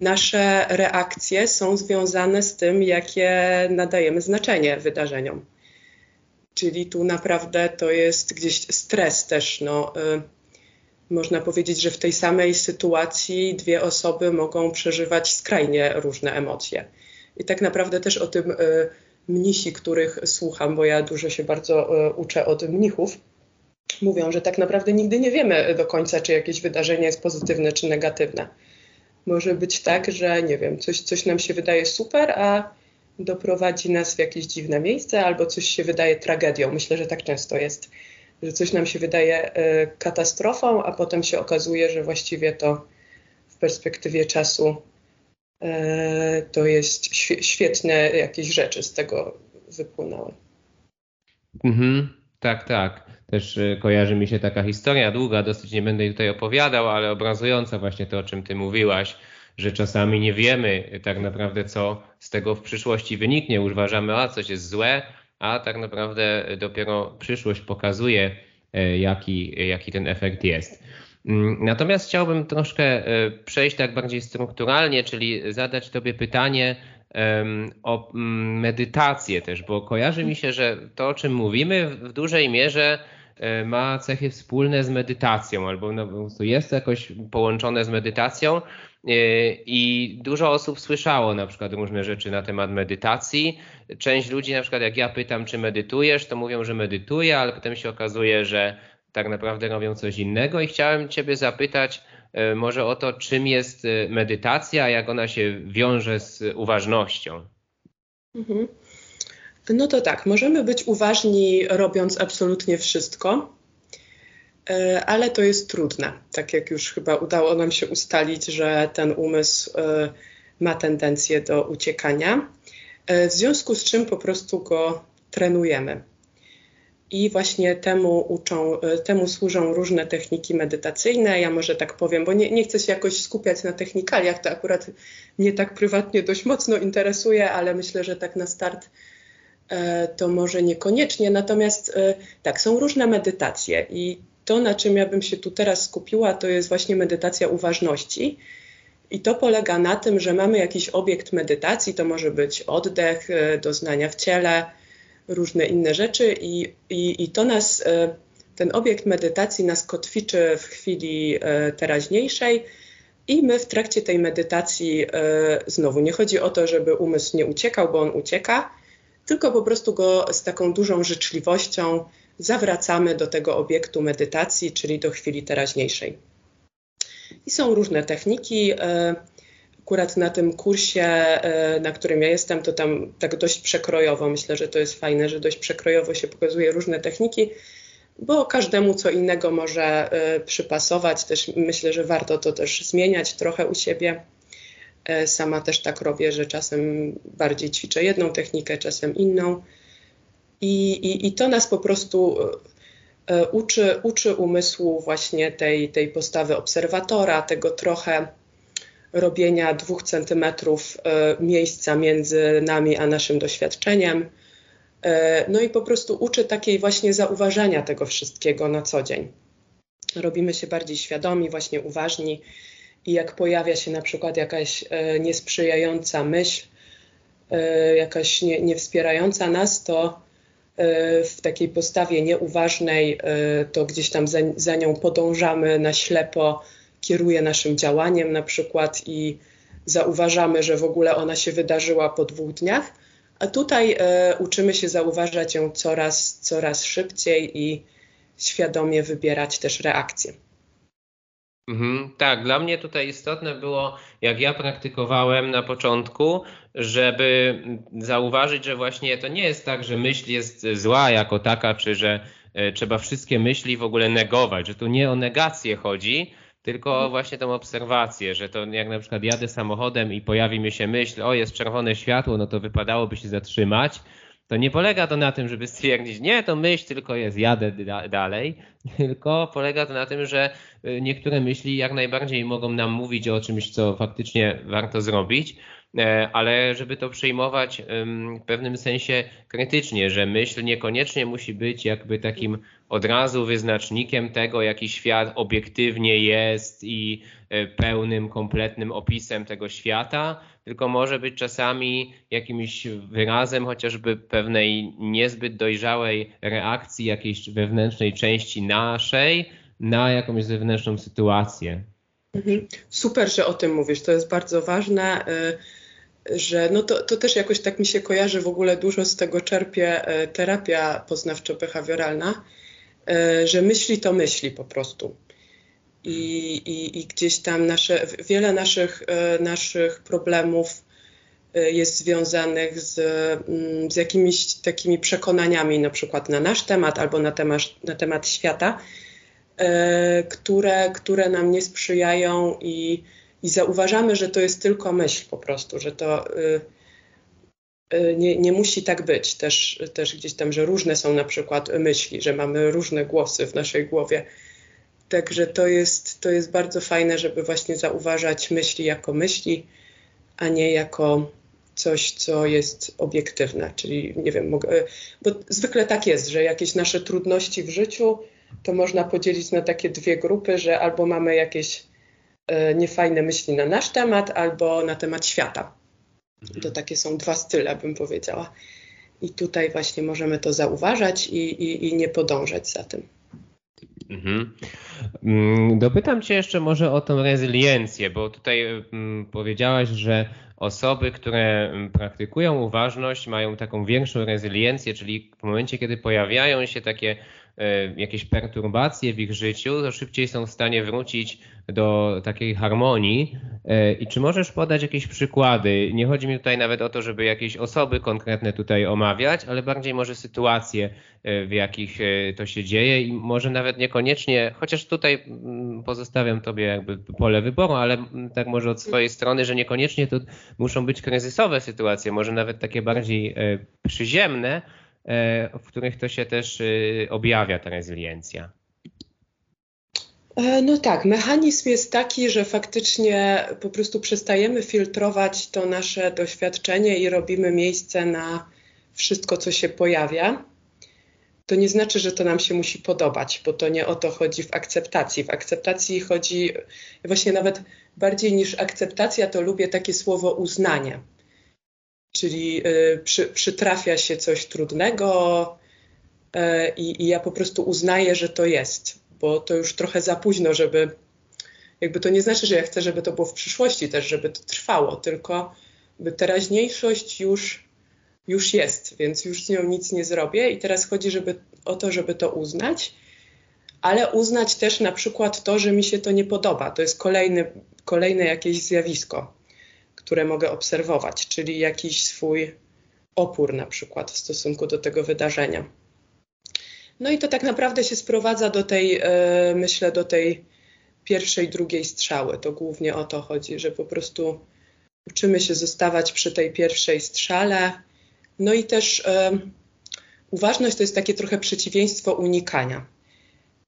nasze reakcje są związane z tym, jakie nadajemy znaczenie wydarzeniom. Czyli tu naprawdę to jest gdzieś stres też. No, y, można powiedzieć, że w tej samej sytuacji dwie osoby mogą przeżywać skrajnie różne emocje. I tak naprawdę też o tym y, mnisi, których słucham, bo ja dużo się bardzo e, uczę od mnichów, mówią, że tak naprawdę nigdy nie wiemy do końca, czy jakieś wydarzenie jest pozytywne czy negatywne. Może być tak, że nie wiem, coś, coś nam się wydaje super, a doprowadzi nas w jakieś dziwne miejsce, albo coś się wydaje tragedią. Myślę, że tak często jest, że coś nam się wydaje y, katastrofą, a potem się okazuje, że właściwie to w perspektywie czasu to jest świetne jakieś rzeczy z tego wypłynęły. Mhm, tak, tak. Też y, kojarzy mi się taka historia długa, dosyć nie będę jej tutaj opowiadał, ale obrazująca właśnie to, o czym ty mówiłaś, że czasami nie wiemy tak naprawdę, co z tego w przyszłości wyniknie. Uważamy, a coś jest złe, a tak naprawdę dopiero przyszłość pokazuje, e, jaki, jaki ten efekt jest. Mm, natomiast chciałbym troszkę e, przejść tak bardziej strukturalnie, czyli zadać Tobie pytanie o mm, medytację też, bo kojarzy mi się, że to, o czym mówimy, w dużej mierze e, ma cechy wspólne z medytacją, albo no, jest jakoś połączone z medytacją. I dużo osób słyszało na przykład różne rzeczy na temat medytacji. Część ludzi, na przykład jak ja pytam, czy medytujesz, to mówią, że medytuję, ale potem się okazuje, że tak naprawdę robią coś innego. I chciałem Ciebie zapytać e, może o to, czym jest e, medytacja, jak ona się wiąże z uważnością. Mhm. No to tak, możemy być uważni robiąc absolutnie wszystko, E, ale to jest trudne. Tak jak już chyba udało nam się ustalić, że ten umysł ma tendencję do uciekania, w związku z czym po prostu go trenujemy. I właśnie temu, uczą, temu służą różne techniki medytacyjne. Ja może tak powiem, bo nie, nie chcę się jakoś skupiać na technikaliach, to akurat mnie tak prywatnie dość mocno interesuje, ale myślę, że tak na start to może niekoniecznie. Natomiast tak, są różne medytacje i to, na czym ja bym się tu teraz skupiła, to jest właśnie medytacja uważności. I to polega na tym, że mamy jakiś obiekt medytacji, to może być oddech, e, doznania w ciele, różne inne rzeczy, i, i, i to nas, e, ten obiekt medytacji nas kotwiczy w chwili e, teraźniejszej. I my w trakcie tej medytacji znowu nie chodzi o to, żeby umysł nie uciekał, bo on ucieka, tylko po prostu go z taką dużą życzliwością zawracamy do tego obiektu medytacji, czyli do chwili teraźniejszej. I są różne techniki. E, akurat na tym kursie, e, na którym ja jestem, to tam tak dość przekrojowo, myślę, że to jest fajne, że dość przekrojowo się pokazuje różne techniki, bo każdemu co innego może e, przypasować. Też myślę, że warto to też zmieniać trochę u siebie. Sama też tak robię, że czasem bardziej ćwiczę jedną technikę, czasem inną. I, i, i to nas po prostu e, e, uczy, uczy umysłu właśnie tej, tej postawy obserwatora, tego trochę robienia dwóch centymetrów e, miejsca między nami a naszym doświadczeniem. No i po prostu uczy takiej właśnie zauważania tego wszystkiego na co dzień. Robimy się bardziej świadomi, właśnie uważni i jak pojawia się na przykład jakaś niesprzyjająca myśl, jakaś nie, niewspierająca nas, to E, w takiej postawie nieuważnej, e, to gdzieś tam za, za nią podążamy na ślepo, kieruje naszym działaniem na przykład i zauważamy, że w ogóle ona się wydarzyła po dwóch dniach, a tutaj e, uczymy się zauważać ją coraz, coraz szybciej i świadomie wybierać też reakcje. Mhm, tak, dla mnie tutaj istotne było, jak ja praktykowałem na początku, żeby zauważyć, że właśnie to nie jest tak, że myśl jest zła jako taka, czy że e, trzeba wszystkie myśli w ogóle negować, że tu nie o negację chodzi, tylko mhm. właśnie tą obserwację, że to jak na przykład jadę samochodem i pojawi mi się myśl, o jest czerwone światło, no to wypadałoby się zatrzymać, to nie polega to na tym, żeby stwierdzić, nie, to myśl tylko jest, jadę da dalej, tylko polega to na tym, że y, niektóre myśli jak najbardziej mogą nam mówić o czymś, co faktycznie warto zrobić, e, ale żeby to przyjmować w pewnym sensie krytycznie, że myśl niekoniecznie musi być jakby takim od razu wyznacznikiem tego, jaki świat obiektywnie jest i e, pełnym, kompletnym opisem tego świata, tylko może być czasami jakimś wyrazem chociażby pewnej niezbyt dojrzałej reakcji jakiejś wewnętrznej części naszej na jakąś zewnętrzną sytuację. Mhm. Super, że o tym mówisz. To jest bardzo ważne, y, że no to, to też jakoś tak mi się kojarzy w ogóle dużo z tego czerpie y, terapia poznawczo-behawioralna że myśli to myśli po prostu. I, i, i gdzieś tam nasze, wiele naszych, naszych problemów jest związanych z, mm, z jakimiś takimi przekonaniami, na przykład na nasz temat albo na temat, na temat świata, które, które nam nie sprzyjają i, i zauważamy, że to jest tylko myśl po prostu, że to nie, nie musi tak być. Też, też gdzieś tam, że różne są na przykład myśli, że mamy różne głosy w naszej głowie. Także to jest, to jest bardzo fajne, żeby właśnie zauważać myśli jako myśli, a nie jako coś, co jest obiektywne. Czyli nie wiem, mogę, bo zwykle tak jest, że jakieś nasze trudności w życiu to można podzielić na takie dwie grupy, że albo mamy jakieś E, niefajne myśli na nasz temat albo na temat świata. Mhm. To takie są dwa style, bym powiedziała. I tutaj właśnie możemy to zauważać i, i, i nie podążać za tym. Mhm. Mm, dopytam Cię jeszcze może o tą rezyliencję, bo tutaj mm, powiedziałaś, że osoby, które mm, praktykują uważność, mają taką większą rezyliencję, czyli w momencie, kiedy pojawiają się takie jakieś perturbacje w ich życiu, to szybciej są w stanie wrócić do takiej harmonii. E, I czy możesz podać jakieś przykłady? Nie chodzi mi tutaj nawet o to, żeby jakieś osoby konkretne tutaj omawiać, ale bardziej może sytuacje, e, w jakich to się dzieje i może nawet niekoniecznie, chociaż tutaj mm, pozostawiam Tobie jakby pole wyboru, ale mm, tak może od swojej strony, że niekoniecznie to muszą być kryzysowe sytuacje, może nawet takie bardziej przyziemne, E, w których to się też y, objawia ta rezyliencja. E, no tak, mechanizm jest taki, że faktycznie po prostu przestajemy filtrować to nasze doświadczenie i robimy miejsce na wszystko, co się pojawia. To nie znaczy, że to nam się musi podobać, bo to nie o to chodzi w akceptacji. W akceptacji chodzi właśnie nawet bardziej niż akceptacja, to lubię takie słowo uznanie czyli y, przy, przytrafia się coś trudnego y, i, i ja po prostu uznaję, że to jest, bo to już trochę za późno, żeby jakby to nie znaczy, że ja chcę, żeby to było w przyszłości też, żeby to trwało, tylko by teraźniejszość już, już jest, więc już z nią nic nie zrobię i teraz chodzi żeby, o to, żeby to uznać, ale uznać też na przykład to, że mi się to nie podoba. To jest kolejny, kolejne jakieś zjawisko które mogę obserwować, czyli jakiś swój opór na przykład w stosunku do tego wydarzenia. No i to tak naprawdę się sprowadza do tej, e, myślę, do tej pierwszej, drugiej strzały. To głównie o to chodzi, że po prostu uczymy się zostawać przy tej pierwszej strzale. No i też e, uważność to jest takie trochę przeciwieństwo unikania.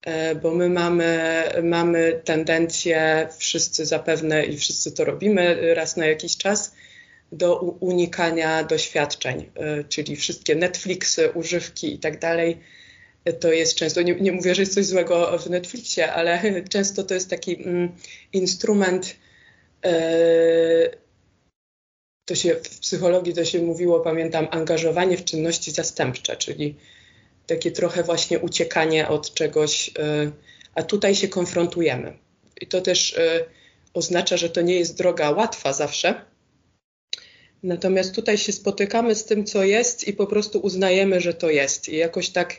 E, bo my mamy, mamy tendencję, wszyscy zapewne i wszyscy to robimy raz na jakiś czas, do unikania doświadczeń, e, czyli wszystkie Netflixy, używki i tak dalej. E, to jest często, nie, nie, mówię, że jest coś złego w Netflixie, ale często to jest taki mm, instrument. to się w psychologii to się mówiło, pamiętam, angażowanie w czynności zastępcze, czyli takie trochę właśnie uciekanie od czegoś, e, a tutaj się konfrontujemy. I to też e, oznacza, że to nie jest droga łatwa zawsze. Natomiast tutaj się spotykamy z tym, co jest i po prostu uznajemy, że to jest. I jakoś tak,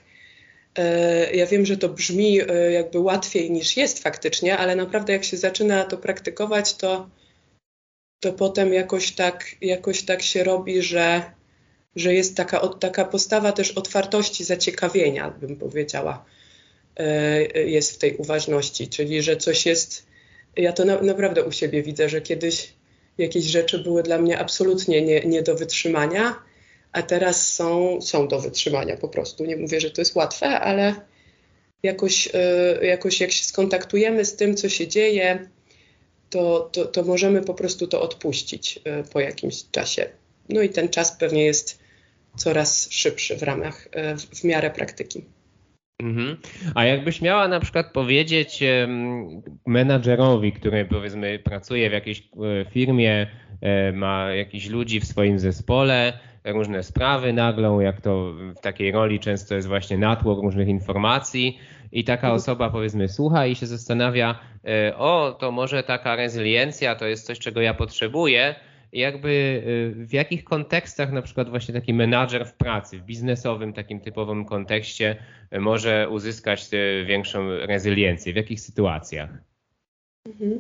e, ja wiem, że to brzmi jakby łatwiej niż jest faktycznie, ale naprawdę jak się zaczyna to praktykować, to, to potem jakoś tak, jakoś tak się robi, że że jest taka, taka postawa też otwartości, zaciekawienia, bym powiedziała, e, jest w tej uważności, czyli że coś jest, ja to na, naprawdę u siebie widzę, że kiedyś jakieś rzeczy były dla mnie absolutnie nie, nie do wytrzymania, a teraz są, są do wytrzymania po prostu. Nie mówię, że to jest łatwe, ale jakoś, e, jakoś jak się skontaktujemy z tym, co się dzieje, to, to, to możemy po prostu to odpuścić e, po jakimś czasie. No i ten czas pewnie jest coraz szybszy w ramach, e, w miarę praktyki. Mhm. A jakbyś miała na przykład powiedzieć menadżerowi, który powiedzmy pracuje w jakiejś e, firmie, e, ma jakichś ludzi w swoim zespole, różne sprawy naglą, jak to w takiej roli często jest właśnie natłok różnych informacji i taka mhm. osoba powiedzmy słucha i się zastanawia, o to może taka rezyliencja to jest coś, czego ja potrzebuję, jakby y, w jakich kontekstach na przykład właśnie taki menadżer w pracy, w biznesowym takim typowym kontekście y, może uzyskać y, większą rezyliencję? W jakich sytuacjach? Mhm.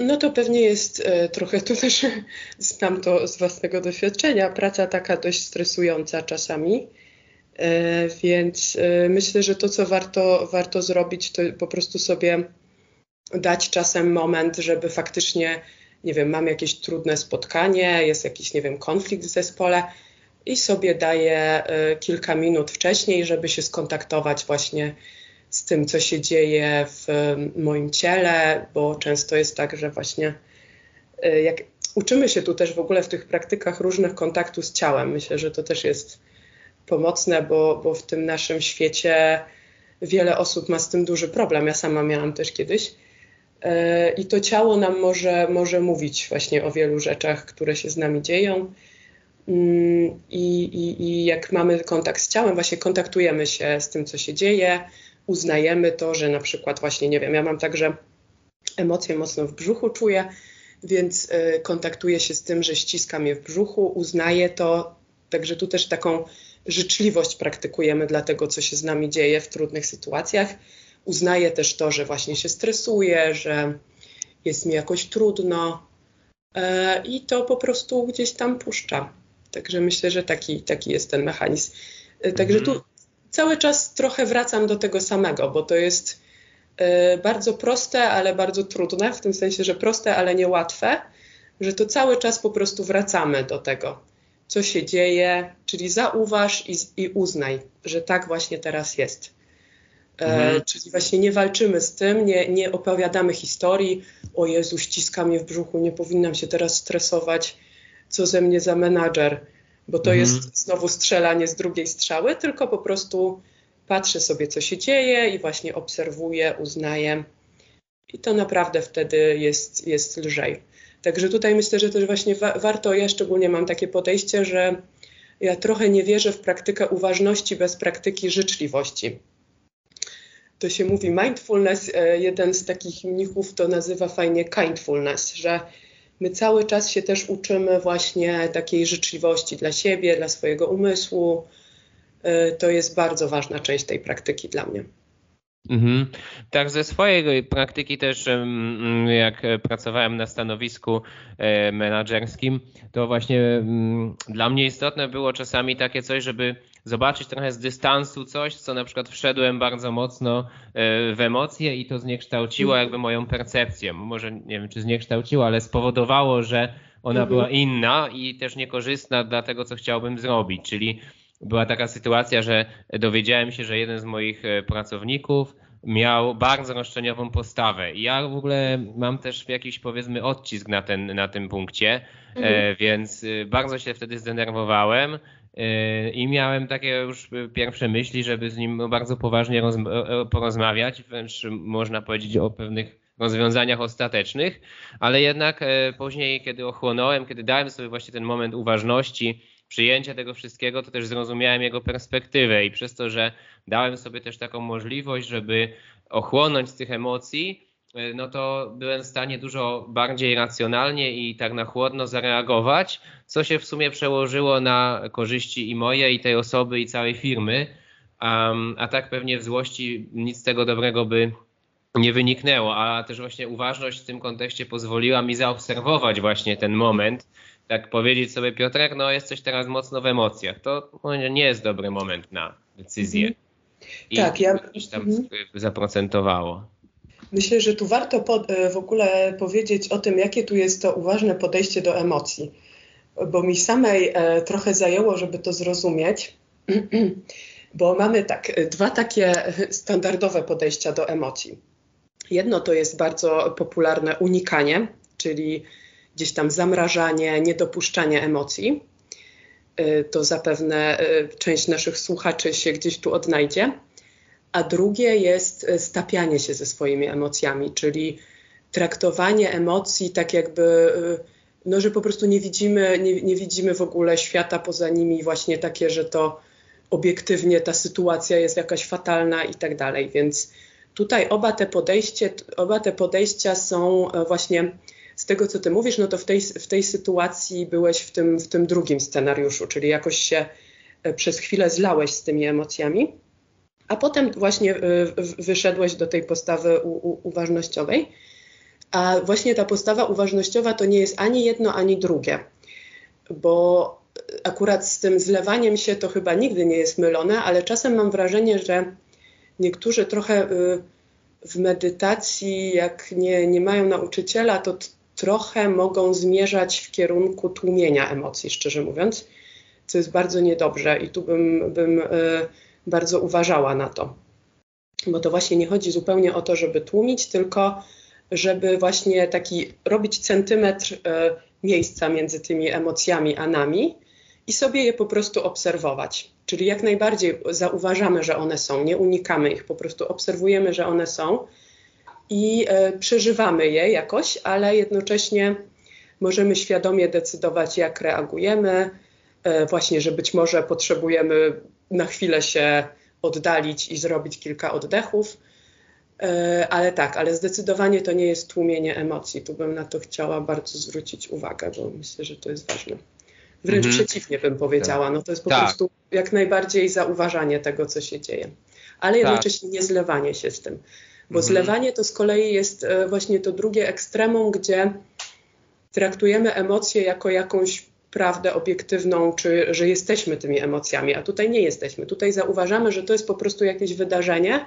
No to pewnie jest trochę, to też znam to z własnego doświadczenia, praca taka dość stresująca czasami, więc myślę, że to, co warto, warto zrobić, to po prostu sobie dać czasem moment, żeby faktycznie nie wiem, mam jakieś trudne spotkanie, jest jakiś, nie wiem, konflikt w zespole i sobie daję y, kilka minut wcześniej, żeby się skontaktować właśnie z tym, co się dzieje w moim ciele, bo często jest tak, że właśnie y, jak uczymy się tu też w ogóle w tych praktykach różnych kontaktów z ciałem. Myślę, że to też jest pomocne, bo, bo w tym naszym świecie wiele osób ma z tym duży problem. Ja sama miałam też kiedyś. E, I to ciało nam może, może mówić właśnie o wielu rzeczach, które się z nami dzieją. Mm, I, i, I jak mamy kontakt z ciałem, właśnie kontaktujemy się z tym, co się dzieje, uznajemy to, że na przykład właśnie, nie wiem, ja mam także emocje mocno w brzuchu czuję, więc e, kontaktuję się z tym, że ściska mnie w brzuchu, uznaję to, także tu też taką życzliwość praktykujemy dla tego, co się z nami dzieje w trudnych sytuacjach uznaję też to, że właśnie się stresuję, że jest mi jakoś trudno e, i to po prostu gdzieś tam puszcza. Także myślę, że taki, taki jest ten mechanizm. E, także mhm. tu cały czas trochę wracam do tego samego, bo to jest e, bardzo proste, ale bardzo trudne, w tym sensie, że proste, ale niełatwe, że to cały czas po prostu wracamy do tego, co się dzieje, czyli zauważ i, i uznaj, że tak właśnie teraz jest. E, mhm. Czyli właśnie nie walczymy z tym, nie, nie opowiadamy historii, o Jezu, ściska mnie w brzuchu, nie powinnam się teraz stresować, co ze mnie za menadżer, bo to mhm. jest znowu strzelanie z drugiej strzały, tylko po prostu patrzę sobie, co się dzieje i właśnie obserwuję, uznaję. I to naprawdę wtedy jest, jest lżej. Także tutaj myślę, że też właśnie wa warto, ja szczególnie mam takie podejście, że ja trochę nie wierzę w praktykę uważności bez praktyki życzliwości to się mówi mindfulness, e, jeden z takich mnichów to nazywa fajnie kindfulness, że my cały czas się też uczymy właśnie takiej życzliwości dla siebie, dla swojego umysłu. E, to jest bardzo ważna część tej praktyki dla mnie. Mhm. Tak, ze swojej praktyki też, jak pracowałem na stanowisku e, menedżerskim, to właśnie dla mnie istotne było czasami takie coś, żeby zobaczyć trochę z dystansu coś, co na przykład wszedłem bardzo mocno e, w emocje i to zniekształciło jakby moją percepcję. Może nie wiem, czy zniekształciło, ale spowodowało, że ona mhm. była inna i też niekorzystna dla tego, co chciałbym zrobić. Czyli była taka sytuacja, że dowiedziałem się, że jeden z moich e, pracowników miał bardzo roszczeniową postawę. I ja w ogóle mam też jakiś powiedzmy odcisk na, ten, na tym punkcie, e, mhm. więc bardzo się wtedy zdenerwowałem. Yy, I miałem takie już pierwsze myśli, żeby z nim bardzo poważnie porozmawiać, wręcz można powiedzieć o pewnych rozwiązaniach ostatecznych, ale jednak e, później, kiedy ochłonąłem, kiedy dałem sobie właśnie ten moment uważności, przyjęcia tego wszystkiego, to też zrozumiałem jego perspektywę i przez to, że dałem sobie też taką możliwość, żeby ochłonąć z tych emocji, E, no to byłem w stanie dużo bardziej racjonalnie i tak na chłodno zareagować, co się w sumie przełożyło na korzyści i moje, i tej osoby, i całej firmy. Um, a tak pewnie w złości nic z tego dobrego by nie wyniknęło, a też właśnie uważność w tym kontekście pozwoliła mi zaobserwować właśnie ten moment, tak powiedzieć sobie Piotrek, no jesteś teraz mocno w emocjach, to nie jest dobry moment na decyzję. Mhm. I tak, ja... tam mhm. zaprocentowało. Myślę, że tu warto e, w ogóle powiedzieć o tym, jakie tu jest to uważne podejście do emocji, bo mi samej e, trochę zajęło, żeby to zrozumieć, bo mamy tak, e, dwa takie standardowe podejścia do emocji. Jedno to jest bardzo popularne unikanie, czyli gdzieś tam zamrażanie, niedopuszczanie emocji. To zapewne część naszych słuchaczy się gdzieś tu odnajdzie a drugie jest e, stapianie się ze swoimi emocjami, czyli traktowanie emocji tak jakby, no, że po prostu nie widzimy, nie, nie widzimy w ogóle świata poza nimi, właśnie takie, że to obiektywnie ta sytuacja jest jakaś fatalna i tak dalej. Więc tutaj oba te, podejście, oba te podejścia są e, właśnie z tego, co ty mówisz, no to w tej, w tej sytuacji byłeś w tym, w tym drugim scenariuszu, czyli jakoś się e, przez chwilę zlałeś z tymi emocjami, a potem właśnie e, wyszedłeś do tej postawy u, u, uważnościowej. A właśnie ta postawa uważnościowa to nie jest ani jedno, ani drugie, bo akurat z tym zlewaniem się to chyba nigdy nie jest mylone, ale czasem mam wrażenie, że niektórzy trochę y, w medytacji, jak nie, nie mają nauczyciela, to trochę mogą zmierzać w kierunku tłumienia emocji, szczerze mówiąc, co jest bardzo niedobrze i tu bym, bym y, bardzo uważała na to. Bo to właśnie nie chodzi zupełnie o to, żeby tłumić, tylko żeby właśnie taki robić centymetr y, miejsca między tymi emocjami a nami i sobie je po prostu obserwować. Czyli jak najbardziej zauważamy, że one są, nie unikamy ich, po prostu obserwujemy, że one są i e, przeżywamy je jakoś, ale jednocześnie możemy świadomie decydować, jak reagujemy. E, właśnie, że być może potrzebujemy na chwilę się oddalić i zrobić kilka oddechów. E, ale tak, ale zdecydowanie to nie jest tłumienie emocji. Tu bym na to chciała bardzo zwrócić uwagę, bo myślę, że to jest ważne. Wręcz mhm. przeciwnie bym powiedziała. No to jest po tak. prostu jak najbardziej zauważanie tego, co się dzieje. Ale tak. jednocześnie tak. nie zlewanie się z tym. Bo mhm. zlewanie to z kolei jest e, właśnie to drugie ekstremum, gdzie traktujemy emocje jako jakąś prawdę obiektywną, czy że jesteśmy tymi emocjami, a tutaj nie jesteśmy. Tutaj zauważamy, że to jest po prostu jakieś wydarzenie,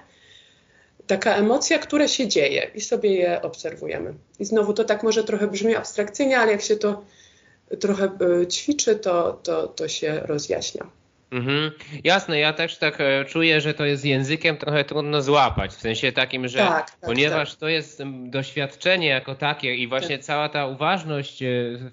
taka emocja, która się dzieje i sobie je obserwujemy. I znowu to tak może trochę brzmi abstrakcyjnie, ale jak się to trochę e, ćwiczy, to, to, to się rozjaśnia. Mhm. Jasne, ja też tak e, czuję, że to jest językiem trochę trudno złapać, w sensie takim, że tak, tak, ponieważ tak. to jest doświadczenie jako takie i właśnie tak. cała ta uważność e,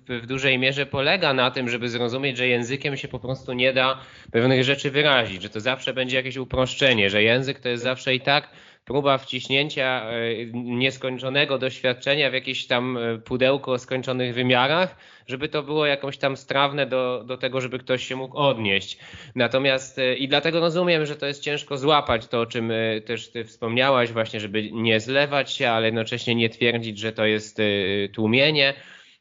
w, w dużej mierze polega na tym, żeby zrozumieć, że językiem się po prostu nie da pewnych rzeczy wyrazić, że to zawsze będzie jakieś uproszczenie, że język to jest zawsze i tak próba wciśnięcia e, nieskończonego doświadczenia w jakieś tam e, pudełko o skończonych wymiarach, żeby to było jakąś tam strawne do, do tego, żeby ktoś się mógł odnieść. Natomiast e, i dlatego rozumiem, że to jest ciężko złapać to, o czym też ty wspomniałaś właśnie, żeby nie zlewać się, ale jednocześnie nie twierdzić, że to jest tłumienie.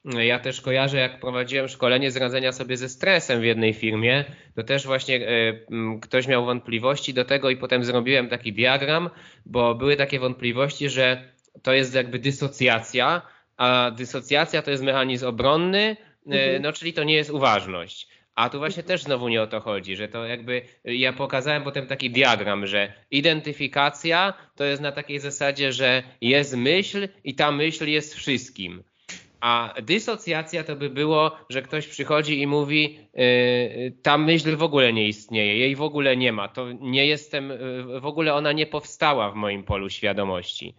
Ja też kojarzę, jak prowadziłem szkolenie z radzenia sobie ze stresem w jednej firmie, to też właśnie e, ktoś miał wątpliwości do tego i potem zrobiłem taki diagram, bo były takie wątpliwości, że to jest jakby dysocjacja, a dysocjacja to jest mechanizm obronny, e, mhm. no czyli to nie jest uważność. A tu właśnie też znowu nie o to chodzi, że to jakby ja pokazałem potem taki diagram, że identyfikacja to jest na takiej zasadzie, że jest myśl i ta myśl jest wszystkim. A dysocjacja to by było, że ktoś przychodzi i mówi, yy, ta myśl w ogóle nie istnieje, jej w ogóle nie ma, to nie jestem, yy, w ogóle ona nie powstała w moim polu świadomości.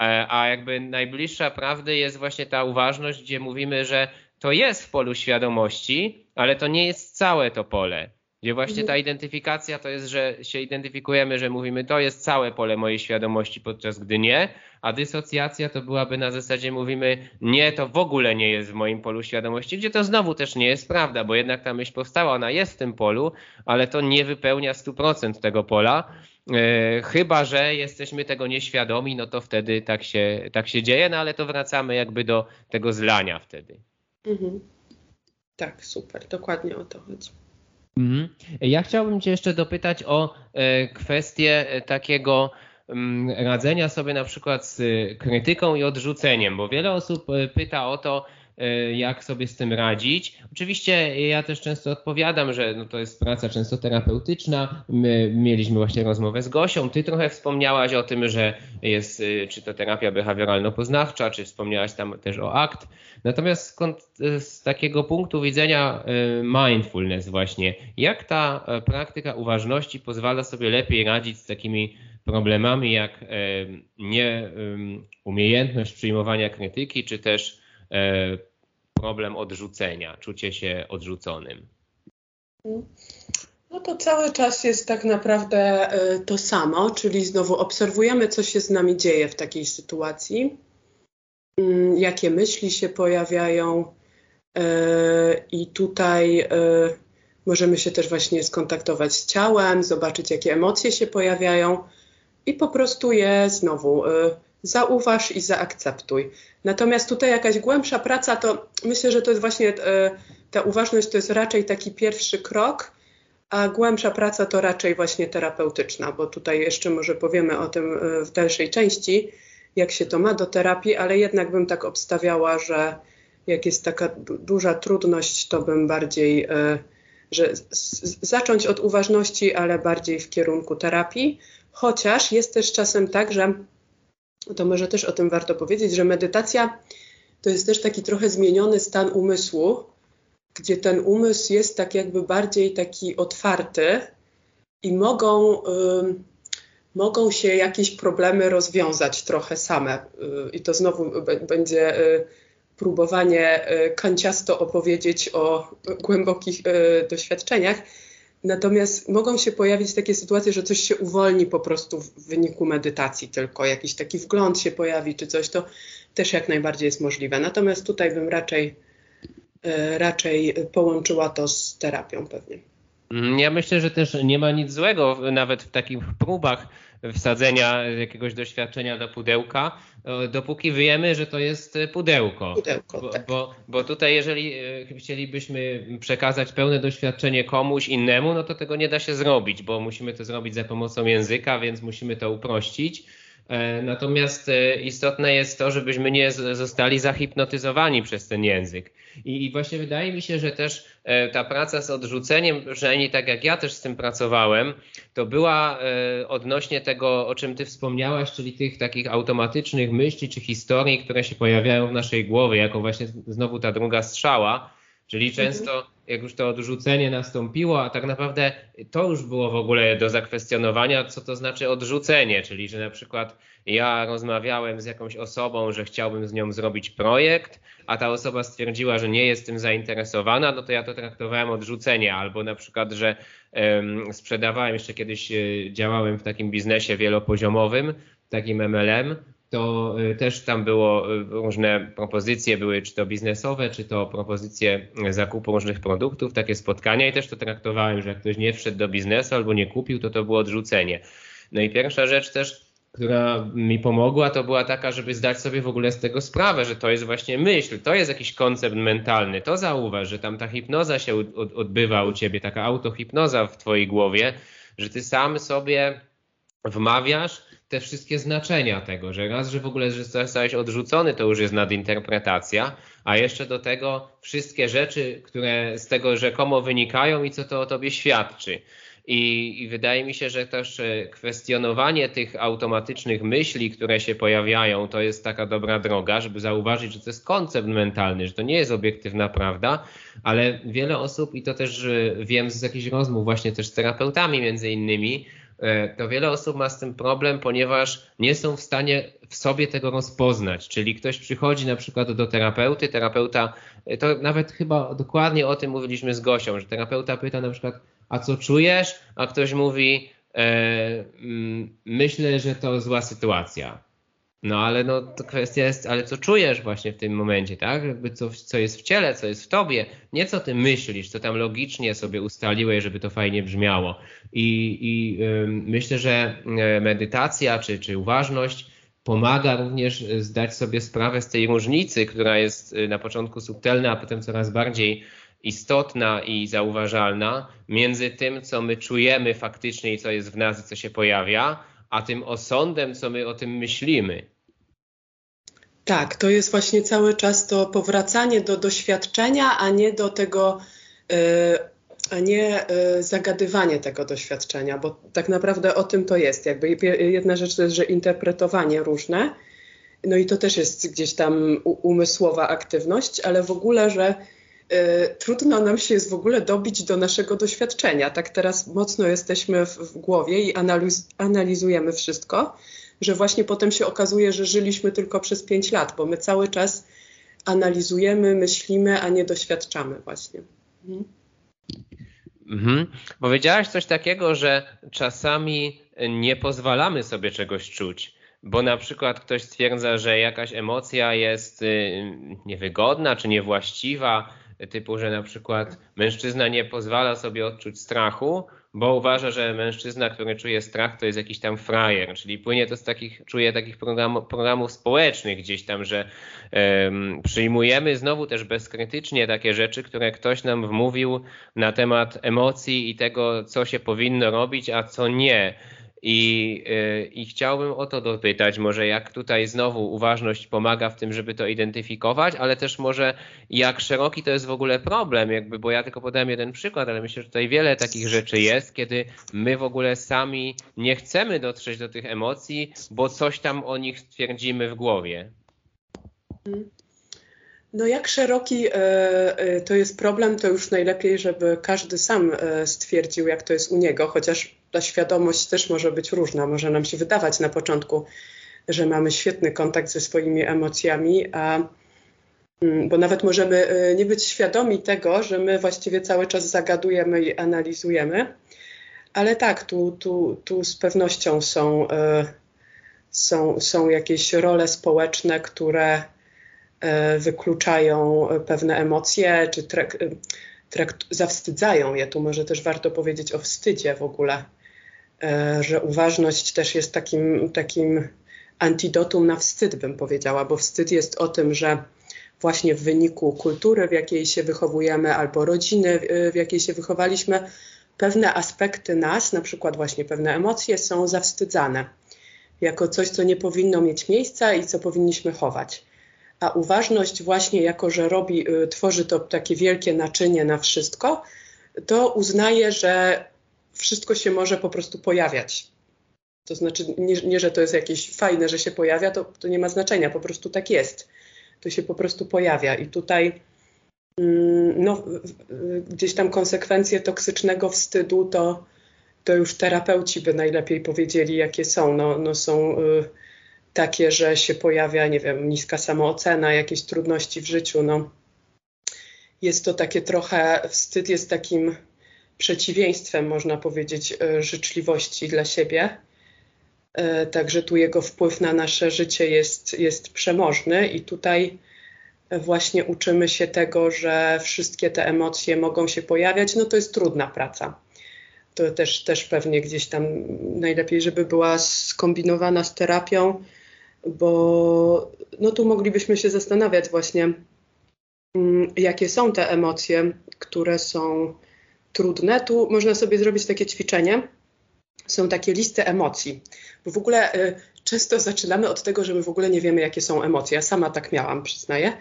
E, a jakby najbliższa prawdy jest właśnie ta uważność, gdzie mówimy, że to jest w polu świadomości, ale to nie jest całe to pole. Gdzie właśnie ta identyfikacja to jest, że się identyfikujemy, że mówimy, to jest całe pole mojej świadomości, podczas gdy nie, a dysocjacja to byłaby na zasadzie mówimy, nie, to w ogóle nie jest w moim polu świadomości, gdzie to znowu też nie jest prawda, bo jednak ta myśl powstała, ona jest w tym polu, ale to nie wypełnia 100% tego pola. E, chyba, że jesteśmy tego nieświadomi, no to wtedy tak się, tak się dzieje, no ale to wracamy jakby do tego zlania wtedy. Mhm. Tak, super, dokładnie o to chodzi. Mhm. Ja chciałbym Cię jeszcze dopytać o e, kwestię e, takiego mm, radzenia sobie na przykład z krytyką i odrzuceniem, bo wiele osób e, pyta o to, jak sobie z tym radzić. Oczywiście ja też często odpowiadam, że no to jest praca często terapeutyczna. My mieliśmy właśnie rozmowę z Gosią. Ty trochę wspomniałaś o tym, że jest czy to terapia behawioralno-poznawcza, czy wspomniałaś tam też o akt. Natomiast z takiego punktu widzenia y, mindfulness właśnie, jak ta e, praktyka uważności pozwala sobie lepiej radzić z takimi problemami jak e, nieumiejętność przyjmowania krytyki, czy też e, problem odrzucenia, czucie się odrzuconym? No to cały czas jest tak naprawdę to samo, czyli znowu obserwujemy, co się z nami dzieje w takiej sytuacji Mm, jakie myśli się pojawiają. E, I tutaj e, możemy się też właśnie skontaktować z ciałem, zobaczyć, jakie emocje się pojawiają i po prostu je znowu e, zauważ i zaakceptuj. Natomiast tutaj jakaś głębsza praca, to myślę, że to jest właśnie e, ta uważność to jest raczej taki pierwszy krok, a głębsza praca to raczej właśnie terapeutyczna, bo tutaj jeszcze może powiemy o tym e, w dalszej części, jak się to ma do terapii, ale jednak bym tak obstawiała, że jak jest taka duża trudność, to bym bardziej, e, że zacząć od uważności, ale bardziej w kierunku terapii. Chociaż jest też czasem tak, że to może też o tym warto powiedzieć, że medytacja to jest też taki trochę zmieniony stan umysłu, gdzie ten umysł jest tak jakby bardziej taki otwarty i mogą, y, mogą się jakieś problemy rozwiązać trochę same. Y, I to znowu będzie y, próbowanie y, kanciasto opowiedzieć o głębokich y, doświadczeniach. Natomiast mogą się pojawić takie sytuacje, że coś się uwolni po prostu w wyniku medytacji, tylko jakiś taki wgląd się pojawi czy coś, to też jak najbardziej jest możliwe. Natomiast tutaj bym raczej, y, raczej połączyła to z terapią pewnie. Mm, ja myślę, że też nie ma nic złego nawet w takich próbach wsadzenia jakiegoś doświadczenia do pudełka, e, dopóki wiemy, że to jest pudełko. Pudełko, bo, tak. bo, bo tutaj jeżeli e, chcielibyśmy przekazać pełne doświadczenie komuś innemu, no to tego nie da się zrobić, bo musimy to zrobić za pomocą języka, więc musimy to uprościć. E, natomiast istotne jest to, żebyśmy nie zostali zahipnotyzowani przez ten język. I, I, właśnie wydaje mi się, że też e, ta praca z odrzuceniem, przynajmniej tak jak ja też z tym pracowałem, to była e, odnośnie tego, o czym ty wspomniałaś, czyli tych takich automatycznych myśli czy historii, które się pojawiają w naszej głowie, jako właśnie znowu ta druga strzała. Czyli mhm. często, jak już to odrzucenie nastąpiło, a tak naprawdę to już było w ogóle do zakwestionowania, co to znaczy odrzucenie, czyli że na przykład ja rozmawiałem z jakąś osobą, że chciałbym z nią zrobić projekt, a ta osoba stwierdziła, że nie jest tym zainteresowana, no to ja to traktowałem odrzucenie, albo na przykład, że um, sprzedawałem, jeszcze kiedyś e, działałem w takim biznesie wielopoziomowym, takim MLM, to e, też tam było e, różne propozycje, były czy to biznesowe, czy to propozycje zakupu różnych produktów, takie spotkania i też to traktowałem, że jak ktoś nie wszedł do biznesu albo nie kupił, to to było odrzucenie. No i pierwsza rzecz też, która mi pomogła, to była taka, żeby zdać sobie w ogóle z tego sprawę, że to jest właśnie myśl, to jest jakiś koncept mentalny. To zauważ, że tam ta hipnoza się odbywa u ciebie, taka autohipnoza w twojej głowie, że ty sam sobie wmawiasz te wszystkie znaczenia tego, że raz, że w ogóle że zostałeś odrzucony, to już jest nadinterpretacja, a jeszcze do tego wszystkie rzeczy, które z tego rzekomo wynikają i co to o tobie świadczy. I, I, wydaje mi się, że też e, kwestionowanie tych automatycznych myśli, które się pojawiają, to jest taka dobra droga, żeby zauważyć, że to jest koncept mentalny, że to nie jest obiektywna prawda, ale wiele osób, i to też e, wiem z jakichś rozmów właśnie też z terapeutami między innymi, to wiele osób ma z tym problem, ponieważ nie są w stanie w sobie tego rozpoznać. Czyli ktoś przychodzi na przykład do terapeuty, terapeuta, to nawet chyba dokładnie o tym mówiliśmy z Gosią, że terapeuta pyta na przykład, a co czujesz? A ktoś mówi, e, myślę, że to zła sytuacja. No ale no to kwestia jest, ale co czujesz właśnie w tym momencie, tak? Jakby co, co jest w ciele, co jest w tobie, nie co ty myślisz, co tam logicznie sobie ustaliłeś, żeby to fajnie brzmiało. I, i y, myślę, że e, medytacja czy, czy uważność pomaga również zdać sobie sprawę z tej różnicy, która jest y, na początku subtelna, a potem coraz bardziej istotna i zauważalna między tym, co my czujemy faktycznie i co jest w nas i co się pojawia, a tym osądem, co my o tym myślimy. Tak, to jest właśnie cały czas to powracanie do doświadczenia, a nie do tego, e, a nie e, zagadywanie tego doświadczenia, bo tak naprawdę o tym to jest. Jakby jedna rzecz to jest, że interpretowanie różne, no i to też jest gdzieś tam umysłowa aktywność, ale w ogóle, że trudno nam się jest w ogóle dobić do naszego doświadczenia. Tak teraz mocno jesteśmy w, w głowie i analiz, analizujemy wszystko, że właśnie potem się okazuje, że żyliśmy tylko przez pięć lat, bo my cały czas analizujemy, myślimy, a nie doświadczamy właśnie. Mhm. Mhm. Powiedziałaś coś takiego, że czasami nie pozwalamy sobie czegoś czuć, bo na przykład ktoś stwierdza, że jakaś emocja jest y, niewygodna czy niewłaściwa, typu, że na przykład mężczyzna nie pozwala sobie odczuć strachu, bo uważa, że mężczyzna, który czuje strach, to jest jakiś tam frajer, czyli płynie to z takich, czuje takich program, programów społecznych gdzieś tam, że um, przyjmujemy znowu też bezkrytycznie takie rzeczy, które ktoś nam wmówił na temat emocji i tego, co się powinno robić, a co nie. I, y, I chciałbym o to dopytać, może jak tutaj znowu uważność pomaga w tym, żeby to identyfikować, ale też może jak szeroki to jest w ogóle problem, jakby, bo ja tylko podałem jeden przykład, ale myślę, że tutaj wiele takich rzeczy jest, kiedy my w ogóle sami nie chcemy dotrzeć do tych emocji, bo coś tam o nich stwierdzimy w głowie. No jak szeroki e, e, to jest problem, to już najlepiej, żeby każdy sam e, stwierdził, jak to jest u niego, chociaż ta świadomość też może być różna. Może nam się wydawać na początku, że mamy świetny kontakt ze swoimi emocjami, a, mm, bo nawet możemy nie być świadomi tego, że my właściwie cały czas zagadujemy i analizujemy. Ale tak, tu, tu, tu z pewnością są, są, są jakieś role społeczne, które E, wykluczają pewne emocje, czy trak, trakt, zawstydzają je. Tu może też warto powiedzieć o wstydzie w ogóle, że uważność też jest takim, takim antidotum na wstyd, bym powiedziała, bo wstyd jest o tym, że właśnie w wyniku kultury, w jakiej się wychowujemy, albo rodziny, w jakiej się wychowaliśmy, pewne aspekty nas, na przykład właśnie pewne emocje, są zawstydzane jako coś, co nie powinno mieć miejsca i co powinniśmy chować. A uważność właśnie jako, że robi, y, tworzy to takie wielkie naczynie na wszystko, to uznaje, że wszystko się może po prostu pojawiać. To znaczy nie, nie że to jest jakieś fajne, że się pojawia, to, to nie ma znaczenia, po prostu tak jest. To się po prostu pojawia i tutaj mm, no, gdzieś tam konsekwencje toksycznego wstydu to, to już terapeuci by najlepiej powiedzieli, jakie są. No, no są y, takie, że się pojawia, nie wiem, niska samoocena, jakieś trudności w życiu. No. Jest to takie trochę, wstyd jest takim przeciwieństwem, można powiedzieć, e, życzliwości dla siebie. E, także tu jego wpływ na nasze życie jest, jest przemożny i tutaj właśnie uczymy się tego, że wszystkie te emocje mogą się pojawiać. No to jest trudna praca. To też, też pewnie gdzieś tam najlepiej, żeby była skombinowana z terapią, bo no tu moglibyśmy się zastanawiać właśnie, mm, jakie są te emocje, które są trudne. Tu można sobie zrobić takie ćwiczenie. Są takie listy emocji, bo w ogóle y, często zaczynamy od tego, że my w ogóle nie wiemy, jakie są emocje. Ja sama tak miałam, przyznaję.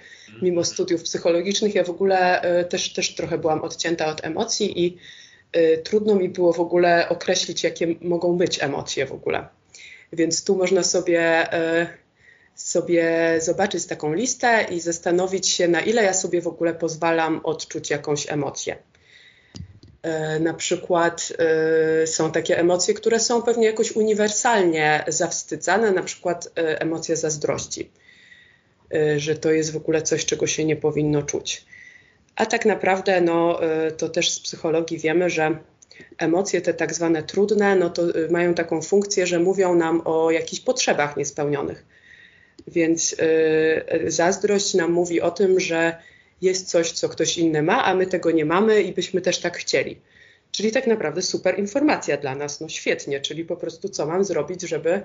Mimo studiów psychologicznych, ja w ogóle y, też, też trochę byłam odcięta od emocji i y, trudno mi było w ogóle określić, jakie mogą być emocje w ogóle. Więc tu można sobie, e, sobie zobaczyć taką listę i zastanowić się, na ile ja sobie w ogóle pozwalam odczuć jakąś emocję. E, na przykład e, są takie emocje, które są pewnie jakoś uniwersalnie zawstydzane, na przykład emocje zazdrości, że to jest w ogóle coś, czego się nie powinno czuć. A tak naprawdę, no, to też z psychologii wiemy, że emocje te tak zwane trudne, no to mają taką funkcję, że mówią nam o jakichś potrzebach niespełnionych. Więc zazdrość nam mówi o tym, że jest coś, co ktoś inny ma, a my tego nie mamy i byśmy też tak chcieli. Czyli tak naprawdę super informacja dla nas, no świetnie, czyli po prostu co mam zrobić, żeby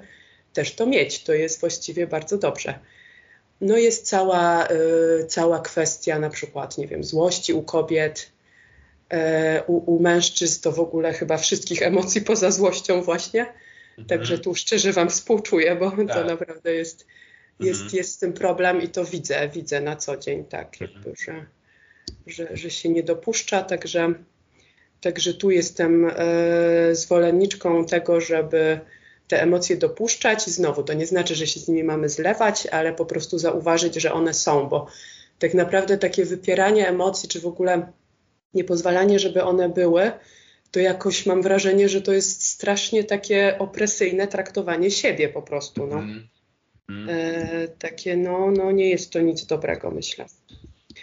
też to mieć. To jest właściwie bardzo dobrze. No jest cała, y, cała kwestia na przykład, nie wiem, złości u kobiet, E, u, u mężczyzn to w ogóle chyba wszystkich emocji poza złością właśnie. Mhm. Także tu szczerze Wam współczuję, bo tak. to naprawdę jest, jest, mhm. jest z tym problem i to widzę, widzę na co dzień, tak, mhm. jakby, że, że, że się nie dopuszcza. Także, także tu jestem e, zwolenniczką tego, żeby te emocje dopuszczać. I znowu, to nie znaczy, że się z nimi mamy zlewać, ale po prostu zauważyć, że one są, bo tak naprawdę takie wypieranie emocji, czy w ogóle niepozwalanie, żeby one były, to jakoś mam wrażenie, że to jest strasznie takie opresyjne traktowanie siebie po prostu. No. Mm. Mm. E, takie, no, no nie jest to nic dobrego, myślę.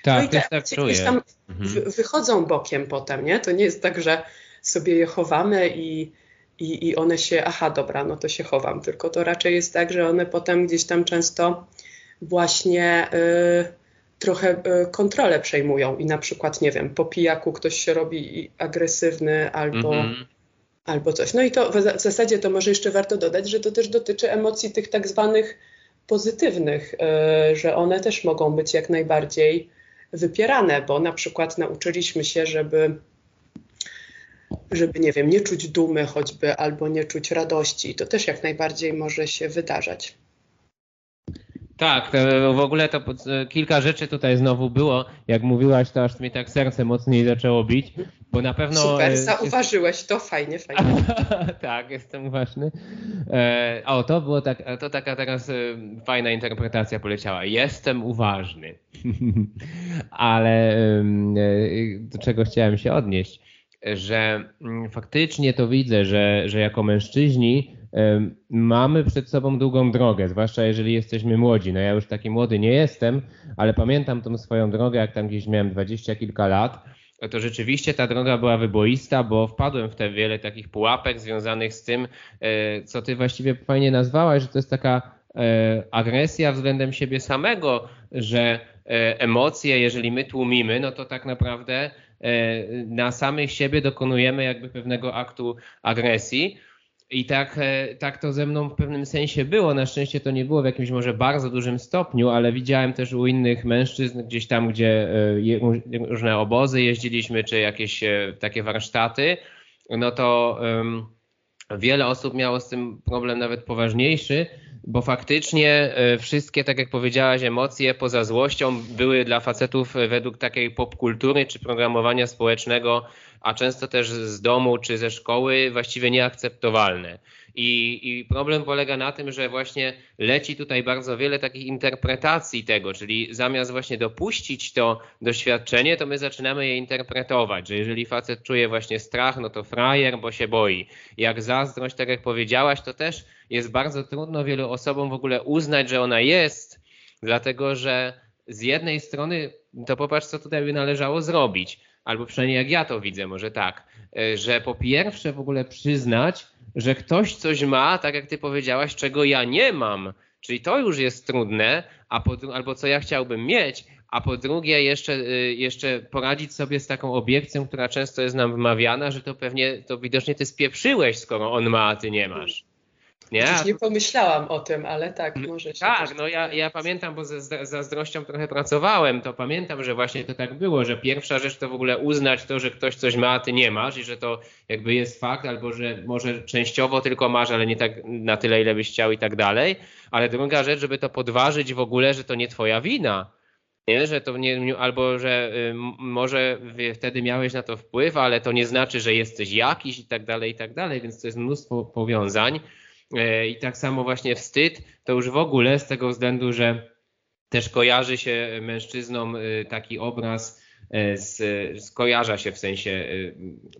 Tak, no i te tak czuję. tam mhm. wychodzą bokiem potem, nie? To nie jest tak, że sobie je chowamy i, i, i one się, aha, dobra, no to się chowam, tylko to raczej jest tak, że one potem gdzieś tam często właśnie... Yy, trochę e, kontrolę przejmują i na przykład, nie wiem, po pijaku ktoś się robi agresywny albo, -hmm. albo coś. No i to w zasadzie to może jeszcze warto dodać, że to też dotyczy emocji tych tak zwanych pozytywnych, e, że one też mogą być jak najbardziej wypierane, bo na przykład nauczyliśmy się, żeby żeby, nie wiem, nie czuć dumy choćby albo nie czuć radości. To też jak najbardziej może się wydarzać. Tak, w ogóle to kilka rzeczy tutaj znowu było. Jak mówiłaś, to aż mi tak serce mocniej zaczęło bić, bo na pewno... Super, e, zauważyłeś to, fajnie, fajnie. tak, jestem uważny. E, o, to było tak, to taka teraz e, fajna interpretacja poleciała. Jestem uważny. Ale do czego chciałem się odnieść? Że mm, faktycznie to widzę, że, że jako mężczyźni mamy przed sobą długą drogę, zwłaszcza jeżeli jesteśmy młodzi. No ja już taki młody nie jestem, ale pamiętam tą swoją drogę, jak tam gdzieś miałem dwadzieścia kilka lat, to rzeczywiście ta droga była wyboista, bo wpadłem w te wiele takich pułapek związanych z tym, e, co ty właściwie fajnie nazwałaś, że to jest taka e, agresja względem siebie samego, że e, emocje, jeżeli my tłumimy, no to tak naprawdę na samych siebie dokonujemy jakby pewnego aktu agresji. I tak, e, tak to ze mną w pewnym sensie było. Na szczęście to nie było w jakimś może bardzo dużym stopniu, ale widziałem też u innych mężczyzn gdzieś tam, gdzie e, różne obozy jeździliśmy, czy jakieś e, takie warsztaty, no to um, wiele osób miało z tym problem nawet poważniejszy, bo faktycznie wszystkie, tak jak powiedziałaś, emocje poza złością były dla facetów według takiej popkultury czy programowania społecznego a często też z domu czy ze szkoły właściwie nieakceptowalne. I, I, problem polega na tym, że właśnie leci tutaj bardzo wiele takich interpretacji tego, czyli zamiast właśnie dopuścić to doświadczenie, to my zaczynamy je interpretować, że jeżeli facet czuje właśnie strach, no to frajer, bo się boi. Jak zazdrość, tak jak powiedziałaś, to też jest bardzo trudno wielu osobom w ogóle uznać, że ona jest, dlatego że z jednej strony to popatrz, co tutaj by należało zrobić albo przynajmniej jak ja to widzę, może tak, e, że po pierwsze w ogóle przyznać, że ktoś coś ma, tak jak ty powiedziałaś, czego ja nie mam. Czyli to już jest trudne, a po, albo co ja chciałbym mieć, a po drugie jeszcze, e, jeszcze poradzić sobie z taką obiekcją, która często jest nam wymawiana, że to pewnie, to widocznie ty spieprzyłeś, skoro on ma, a ty nie masz. Nie, nie pomyślałam o tym, ale tak, może się. Tak, no ja, ja pamiętam, bo ze zazdrością trochę pracowałem, to pamiętam, że właśnie to tak było, że pierwsza rzecz to w ogóle uznać to, że ktoś coś ma, a ty nie masz i że to jakby jest fakt, albo że może częściowo tylko masz, ale nie tak na tyle, ile byś chciał i tak dalej. Ale druga rzecz, żeby to podważyć w ogóle, że to nie twoja wina. Nie, że to nie, albo że y, może wtedy miałeś na to wpływ, ale to nie znaczy, że jesteś jakiś i tak dalej, i tak dalej, więc to jest mnóstwo powiązań. E, I tak samo właśnie wstyd, to już w ogóle z tego względu, że też kojarzy się mężczyznom y, taki obraz, e, z, skojarza się w sensie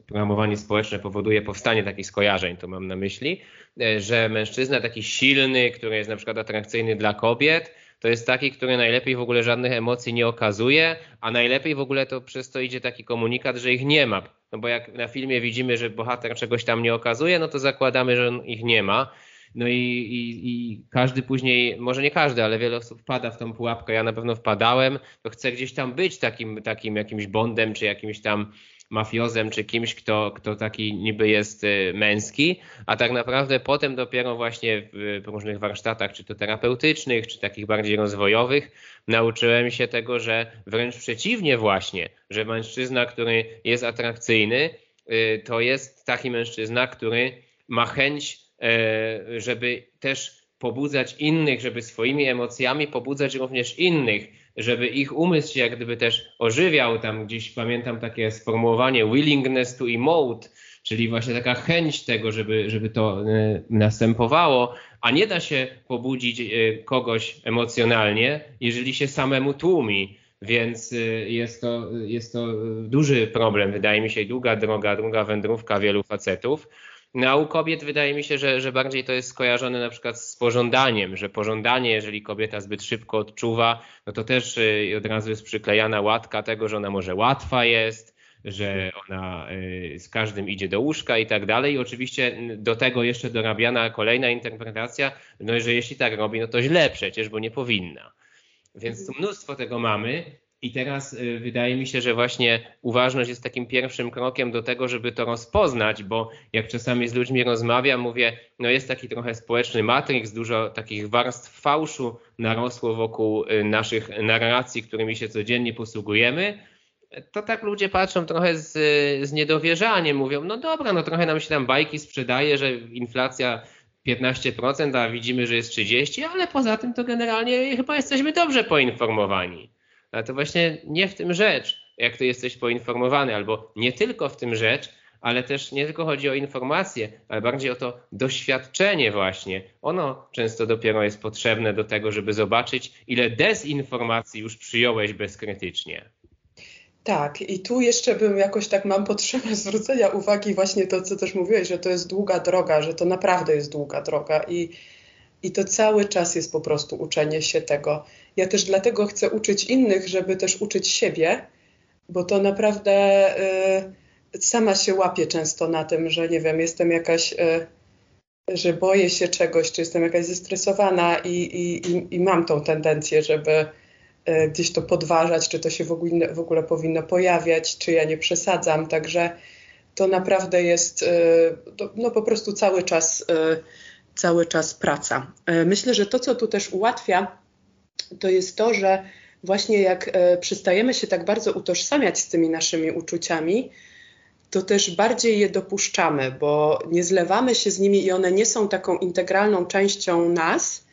programowanie społeczne powoduje powstanie takich skojarzeń, to mam na myśli, e, że mężczyzna taki silny, który jest na przykład atrakcyjny dla kobiet, to jest taki, który najlepiej w ogóle żadnych emocji nie okazuje, a najlepiej w ogóle to przez to idzie taki komunikat, że ich nie ma. No bo jak na filmie widzimy, że bohater czegoś tam nie okazuje, no to zakładamy, że on ich nie ma. No i, i, i, każdy później, może nie każdy, ale wiele osób wpada w tą pułapkę. Ja na pewno wpadałem, to chcę gdzieś tam być takim, takim jakimś bondem, czy jakimś tam mafiozem, czy kimś, kto, kto taki niby jest y, męski, a tak naprawdę potem dopiero właśnie w różnych warsztatach, czy to terapeutycznych, czy takich bardziej rozwojowych, nauczyłem się tego, że wręcz przeciwnie właśnie, że mężczyzna, który jest atrakcyjny, y, to jest taki mężczyzna, który ma chęć, y, żeby też pobudzać innych, żeby swoimi emocjami pobudzać również innych, żeby ich umysł się jak gdyby też ożywiał. Tam gdzieś pamiętam takie sformułowanie willingness to emote, czyli właśnie taka chęć tego, żeby, żeby to e, następowało, a nie da się pobudzić e, kogoś emocjonalnie, jeżeli się samemu tłumi. Więc e, jest to, jest to duży problem, wydaje mi się, długa droga, długa wędrówka wielu facetów. No a u kobiet wydaje mi się, że, że bardziej to jest skojarzone na przykład z pożądaniem, że pożądanie, jeżeli kobieta zbyt szybko odczuwa, no to też y, od razu jest przyklejana łatka tego, że ona może łatwa jest, że ona y, z każdym idzie do łóżka i tak dalej. I oczywiście do tego jeszcze dorabiana kolejna interpretacja, no że jeśli tak robi, no to źle przecież, bo nie powinna. Więc tu mnóstwo tego mamy I teraz y, wydaje mi się, że właśnie uważność jest takim pierwszym krokiem do tego, żeby to rozpoznać, bo jak czasami z ludźmi rozmawiam, mówię, no jest taki trochę społeczny matrix, dużo takich warstw fałszu narosło wokół y, naszych narracji, którymi się codziennie posługujemy. To tak ludzie patrzą trochę z, z niedowierzaniem, mówią, no dobra, no trochę nam się tam bajki sprzedaje, że inflacja 15%, a widzimy, że jest 30%, ale poza tym to generalnie chyba jesteśmy dobrze poinformowani. Ale to właśnie nie w tym rzecz, jak ty jesteś poinformowany, albo nie tylko w tym rzecz, ale też nie tylko chodzi o informacje, ale bardziej o to doświadczenie właśnie. Ono często dopiero jest potrzebne do tego, żeby zobaczyć, ile dezinformacji już przyjąłeś bezkrytycznie. Tak, i tu jeszcze bym jakoś tak mam potrzebę zwrócenia uwagi właśnie to, co też mówiłeś, że to jest długa droga, że to naprawdę jest długa droga i, i to cały czas jest po prostu uczenie się tego. Ja też dlatego chcę uczyć innych, żeby też uczyć siebie, bo to naprawdę y, sama się łapię często na tym, że nie wiem, jestem jakaś, y, że boję się czegoś, czy jestem jakaś zestresowana i, i, i mam tą tendencję, żeby y, gdzieś to podważać, czy to się w ogóle, w ogóle powinno pojawiać, czy ja nie przesadzam. Także to naprawdę jest y, no po prostu cały czas, y, cały czas praca. Y, myślę, że to, co tu też ułatwia, to jest to, że właśnie jak e, przestajemy się tak bardzo utożsamiać z tymi naszymi uczuciami, to też bardziej je dopuszczamy, bo nie zlewamy się z nimi i one nie są taką integralną częścią nas,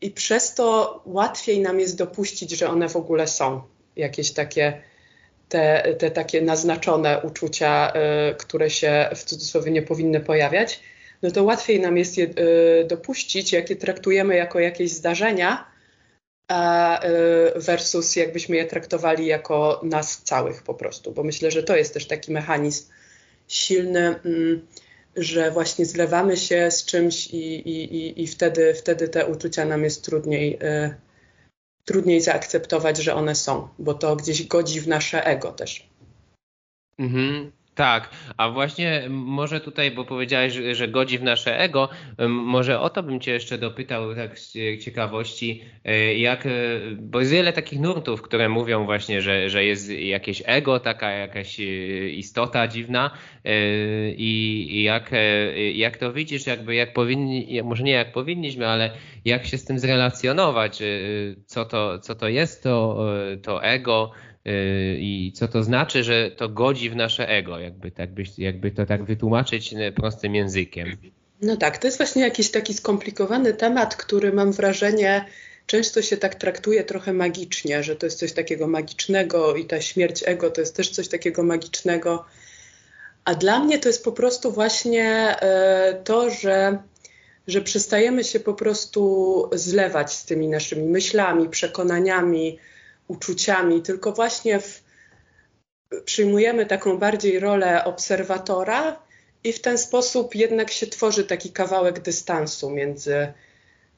i przez to łatwiej nam jest dopuścić, że one w ogóle są jakieś takie. Te, te takie naznaczone uczucia, y, które się w cudzysłowie nie powinny pojawiać, no to łatwiej nam jest je y, dopuścić, jak je traktujemy jako jakieś zdarzenia, Y, versus jakbyśmy je traktowali jako nas całych po prostu, bo myślę, że to jest też taki mechanizm silny, mm, że właśnie zlewamy się z czymś i, i, i wtedy, wtedy te uczucia nam jest trudniej, y, trudniej zaakceptować, że one są, bo to gdzieś godzi w nasze ego też. Mhm. Tak, a właśnie może tutaj, bo powiedziałeś, że, godzi w nasze ego, może o to bym cię jeszcze dopytał tak z ciekawości, e, jak, e, bo jest wiele takich nurtów, które mówią właśnie, że, że jest jakieś ego, taka jakaś e, istota dziwna i, jak, jak to widzisz, jakby jak powinni, może nie jak powinniśmy, ale jak się z tym zrelacjonować, co to, co to jest to, to ego, i co to znaczy, że to godzi w nasze ego, jakby, tak, jakby to tak wytłumaczyć y, prostym językiem. No tak, to jest właśnie jakiś taki skomplikowany temat, który mam wrażenie często się tak traktuje trochę magicznie, że to jest coś takiego magicznego i ta śmierć ego to jest też coś takiego magicznego. A dla mnie to jest po prostu właśnie y, to, że, że przestajemy się po prostu zlewać z tymi naszymi myślami, przekonaniami, uczuciami, tylko właśnie w, przyjmujemy taką bardziej rolę obserwatora i w ten sposób jednak się tworzy taki kawałek dystansu między,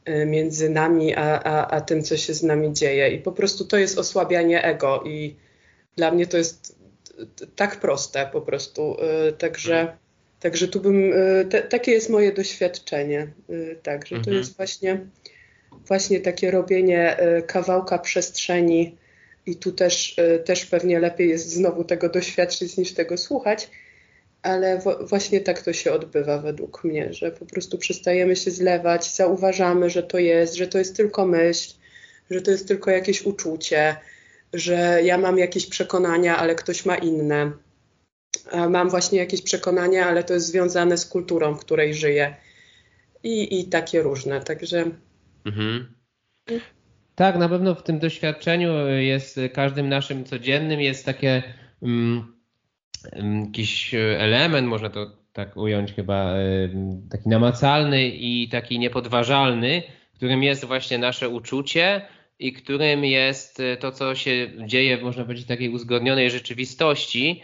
y, między nami a, a, a tym, co się z nami dzieje. I po prostu to jest osłabianie ego i dla mnie to jest tak proste po prostu. Y, także, także tu bym, y, te, takie jest moje doświadczenie. Także to mhm. jest właśnie, właśnie takie robienie kawałka przestrzeni i tu też, e, też pewnie lepiej jest znowu tego doświadczyć niż tego słuchać, ale właśnie tak to się odbywa według mnie, że po prostu przestajemy się zlewać, zauważamy, że to jest, że to jest tylko myśl, że to jest tylko jakieś uczucie, że ja mam jakieś przekonania, ale ktoś ma inne. Mam właśnie jakieś przekonania, ale to jest związane z kulturą, w której żyję. I, i takie różne. Także. Mhm. Tak, na pewno w tym doświadczeniu jest każdym naszym codziennym jest takie um, jakiś element, można to tak ująć chyba, taki namacalny i taki niepodważalny, którym jest właśnie nasze uczucie i którym jest to, co się dzieje, można powiedzieć, w takiej uzgodnionej rzeczywistości,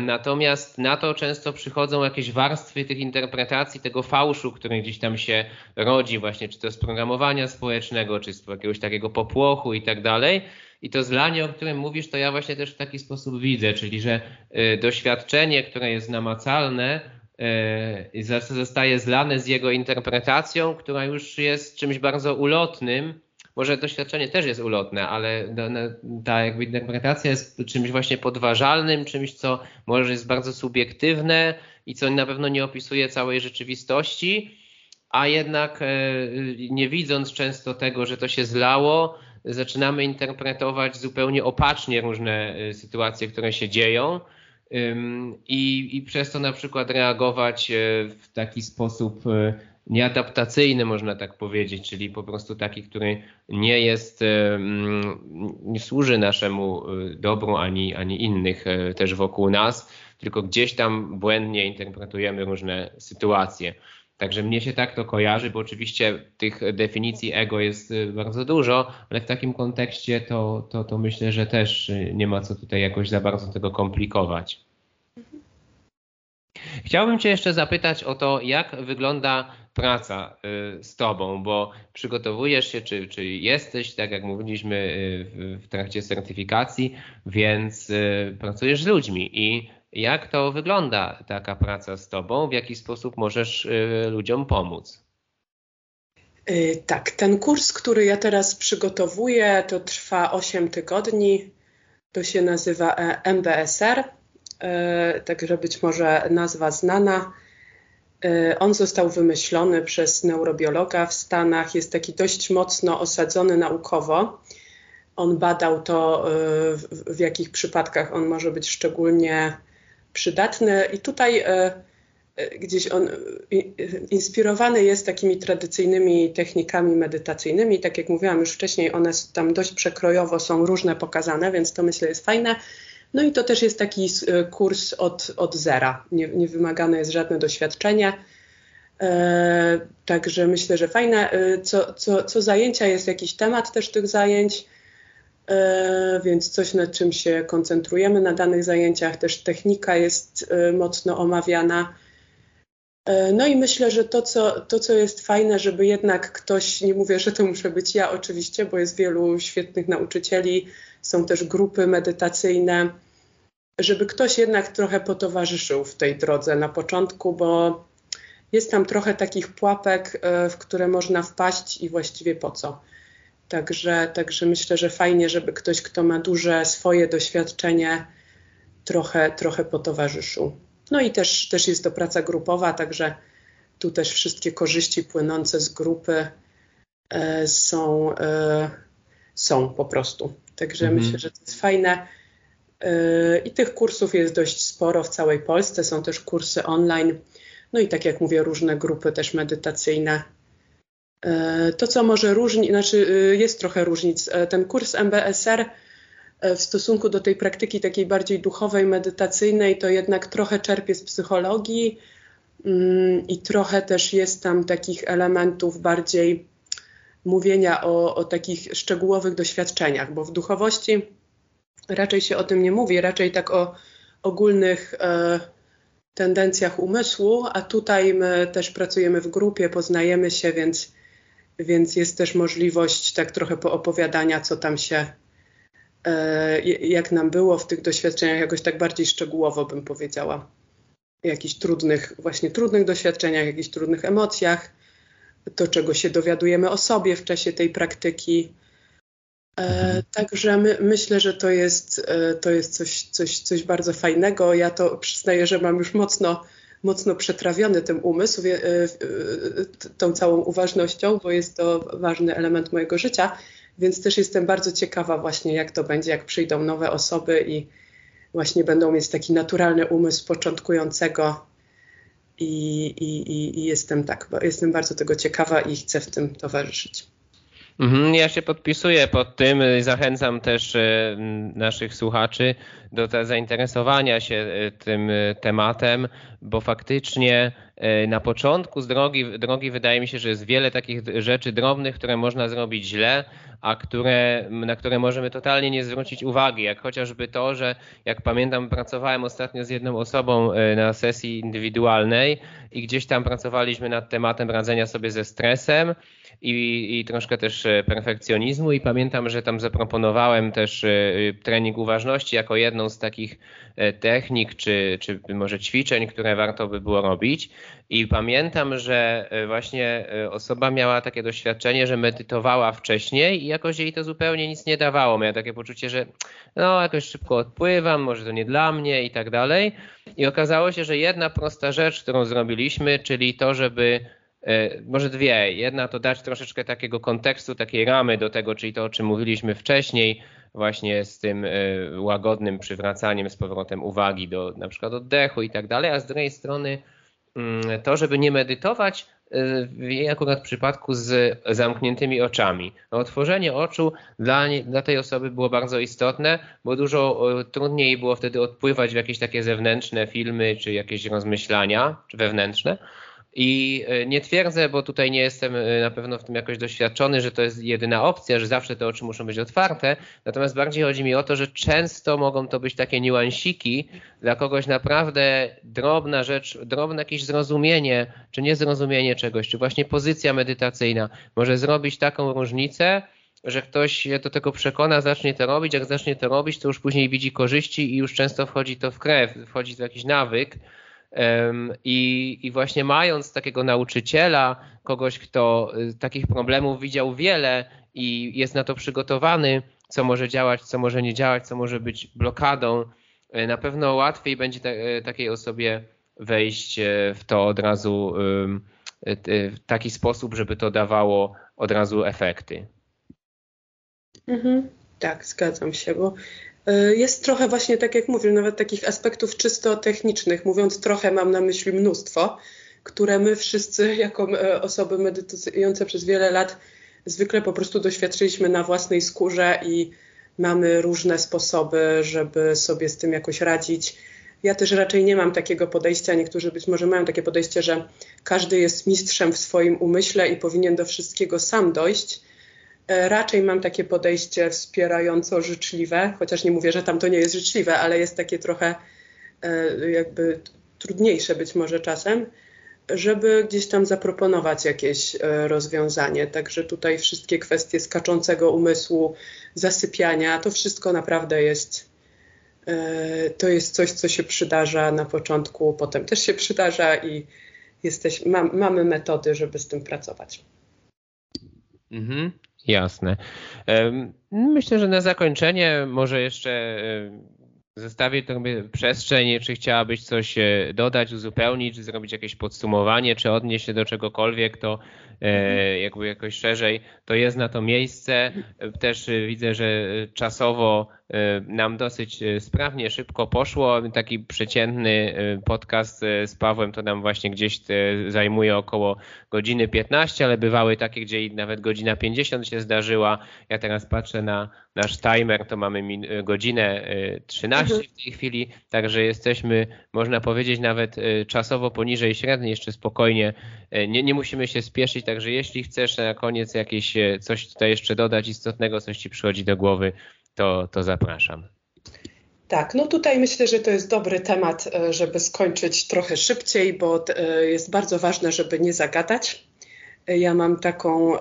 natomiast na to często przychodzą jakieś warstwy tych interpretacji, tego fałszu, który gdzieś tam się rodzi, właśnie czy to z programowania społecznego, czy z jakiegoś takiego popłochu i tak dalej. I to zlanie, o którym mówisz, to ja właśnie też w taki sposób widzę, czyli że e, doświadczenie, które jest namacalne, e, zostaje zlane z jego interpretacją, która już jest czymś bardzo ulotnym, może doświadczenie też jest ulotne, ale ta jakby interpretacja jest czymś właśnie podważalnym, czymś, co może jest bardzo subiektywne i co na pewno nie opisuje całej rzeczywistości, a jednak e, nie widząc często tego, że to się zlało, zaczynamy interpretować zupełnie opacznie różne e, sytuacje, które się dzieją. I, I przez to na przykład reagować e, w taki sposób nieadaptacyjny, można tak powiedzieć, czyli po prostu taki, który nie jest, nie służy naszemu dobru ani, ani innych też wokół nas, tylko gdzieś tam błędnie interpretujemy różne sytuacje. Także mnie się tak to kojarzy, bo oczywiście tych definicji ego jest bardzo dużo, ale w takim kontekście to, to, to myślę, że też nie ma co tutaj jakoś za bardzo tego komplikować. Chciałbym Cię jeszcze zapytać o to, jak wygląda praca y, z Tobą, bo przygotowujesz się, czy, czy jesteś, tak jak mówiliśmy w trakcie certyfikacji, więc pracujesz z ludźmi i jak to wygląda taka praca z Tobą? W jaki sposób możesz y, ludziom pomóc? Y, tak, ten kurs, który ja teraz przygotowuję, to trwa 8 tygodni. To się nazywa e, MBSR, także być może nazwa znana. E, on został wymyślony przez neurobiologa w Stanach. Jest taki dość mocno osadzony naukowo. On badał to, w jakich przypadkach on może być szczególnie przydatne i tutaj e, gdzieś on inspirowany jest takimi tradycyjnymi technikami medytacyjnymi. Tak jak mówiłam już wcześniej, one tam dość przekrojowo są różne pokazane, więc to myślę jest fajne. No i to też jest taki e, kurs od, od zera. Nie, nie wymagane jest żadne doświadczenie. E, także myślę, że fajne. Co, co, co zajęcia jest jakiś temat też tych zajęć. E, więc coś nad czym się koncentrujemy na danych zajęciach, też technika jest e, mocno omawiana. E, no i myślę, że to co, to, co jest fajne, żeby jednak ktoś, nie mówię, że to muszę być ja oczywiście, bo jest wielu świetnych nauczycieli, są też grupy medytacyjne, żeby ktoś jednak trochę potowarzyszył w tej drodze na początku, bo jest tam trochę takich pułapek, w które można wpaść i właściwie po co. Także, także myślę, że fajnie, żeby ktoś, kto ma duże swoje doświadczenie, trochę, trochę potowarzyszył. No i też, też jest to praca grupowa, także tu też wszystkie korzyści płynące z grupy e, są, e, są po prostu. Także mhm. myślę, że to jest fajne. I tych kursów jest dość sporo w całej Polsce. Są też kursy online. No i tak jak mówię, różne grupy też medytacyjne E, to, co może różnić, znaczy e, jest trochę różnic. E, ten kurs MBSR w stosunku do tej praktyki takiej bardziej duchowej, medytacyjnej, to jednak trochę czerpie z psychologii mm, i trochę też jest tam takich elementów bardziej mówienia o, o takich szczegółowych doświadczeniach, bo w duchowości raczej się o tym nie mówi, raczej tak o ogólnych e, tendencjach umysłu, a tutaj my też pracujemy w grupie, poznajemy się, więc więc jest też możliwość tak trochę poopowiadania, co tam się, e, jak nam było w tych doświadczeniach, jakoś tak bardziej szczegółowo bym powiedziała. Jakichś trudnych, właśnie trudnych doświadczeniach, jakichś trudnych emocjach, to czego się dowiadujemy o sobie w czasie tej praktyki. E, mhm. także my, myślę, że to jest, e, to jest coś, coś, coś bardzo fajnego. Ja to przyznaję, że mam już mocno mocno przetrawiony tym umysł, e, e, tą całą uważnością, bo jest to ważny element mojego życia, więc też jestem bardzo ciekawa właśnie, jak to będzie, jak przyjdą nowe osoby i właśnie będą mieć taki naturalny umysł początkującego i, i, i jestem tak, jestem bardzo tego ciekawa i chcę w tym towarzyszyć. Mhm, ja się podpisuję pod tym, zachęcam też e, naszych słuchaczy do zainteresowania się e, tym e, tematem, bo faktycznie na początku z drogi, drogi wydaje mi się, że jest wiele takich rzeczy drobnych, które można zrobić źle, a które, na które możemy totalnie nie zwrócić uwagi, jak chociażby to, że jak pamiętam pracowałem ostatnio z jedną osobą na sesji indywidualnej i gdzieś tam pracowaliśmy nad tematem radzenia sobie ze stresem, i, i troszkę też e, perfekcjonizmu i pamiętam, że tam zaproponowałem też e, trening uważności jako jedną z takich e, technik czy, czy może ćwiczeń, które warto by było robić I pamiętam, że e, właśnie e, osoba miała takie doświadczenie, że medytowała wcześniej i jakoś jej to zupełnie nic nie dawało. Miała takie poczucie, że no jakoś szybko odpływam, może to nie dla mnie i tak dalej. I okazało się, że jedna prosta rzecz, którą zrobiliśmy, czyli to, żeby e, może dwie. Jedna to dać troszeczkę takiego kontekstu, takiej ramy do tego, czyli to, o czym mówiliśmy wcześniej, właśnie z tym łagodnym przywracaniem z powrotem uwagi do na przykład oddechu i tak dalej, a z drugiej strony Mm, to, żeby nie medytować y, w jej akurat przypadku z zamkniętymi oczami. No, otworzenie oczu dla, nie, dla tej osoby było bardzo istotne, bo dużo trudniej było wtedy odpływać w jakieś takie zewnętrzne filmy czy jakieś rozmyślania czy wewnętrzne. I e, nie twierdzę, bo tutaj nie jestem e, na pewno w tym jakoś doświadczony, że to jest jedyna opcja, że zawsze te oczy muszą być otwarte. Natomiast bardziej chodzi mi o to, że często mogą to być takie niuansiki dla kogoś naprawdę drobna rzecz, drobne jakieś zrozumienie, czy niezrozumienie czegoś, czy właśnie pozycja medytacyjna może zrobić taką różnicę, że ktoś się do tego przekona, zacznie to robić, jak zacznie to robić, to już później widzi korzyści i już często wchodzi to w krew, wchodzi w jakiś nawyk i, I, właśnie mając takiego nauczyciela, kogoś, kto y, takich problemów widział wiele i jest na to przygotowany, co może działać, co może nie działać, co może być blokadą, y, na pewno łatwiej będzie y, takiej osobie wejść w to od razu w taki sposób, żeby to dawało od razu efekty. Mhm, tak, zgadzam się, bo jest trochę właśnie, tak jak mówię, nawet takich aspektów czysto technicznych. Mówiąc trochę, mam na myśli mnóstwo, które my wszyscy, jako e, osoby medytujące przez wiele lat, zwykle po prostu doświadczyliśmy na własnej skórze i mamy różne sposoby, żeby sobie z tym jakoś radzić. Ja też raczej nie mam takiego podejścia. Niektórzy być może mają takie podejście, że każdy jest mistrzem w swoim umyśle i powinien do wszystkiego sam dojść. E, raczej mam takie podejście wspierająco życzliwe, chociaż nie mówię, że tam to nie jest życzliwe, ale jest takie trochę e, jakby trudniejsze być może czasem, żeby gdzieś tam zaproponować jakieś e, rozwiązanie. Także tutaj wszystkie kwestie skaczącego umysłu, zasypiania, to wszystko naprawdę jest. To jest coś, co się przydarza na początku, potem też się przydarza i jesteś, mam, mamy metody, żeby z tym pracować. Mhm. Jasne. Myślę, że na zakończenie może jeszcze zostawię tobie przestrzeń, czy chciałabyś coś e, dodać, uzupełnić, zrobić jakieś podsumowanie, czy odnieść się do czegokolwiek, to jakby jakoś szerzej, to jest na to miejsce. Też widzę, że czasowo E, nam dosyć e, sprawnie, szybko poszło. Taki przeciętny e, podcast z Pawłem to nam właśnie gdzieś zajmuje około godziny 15, ale bywały takie, gdzie nawet godzina 50 się zdarzyła. Ja teraz patrzę na nasz timer, to mamy godzinę 13 mhm. w tej chwili, także jesteśmy, można powiedzieć, nawet czasowo poniżej średniej, jeszcze spokojnie. Nie, nie musimy się spieszyć, także jeśli chcesz na koniec jakieś coś tutaj jeszcze dodać istotnego, coś ci przychodzi do głowy, to, to zapraszam. Tak, no tutaj myślę, że to jest dobry temat, e, żeby skończyć trochę szybciej, bo e, jest bardzo ważne, żeby nie zagadać. E, ja mam taką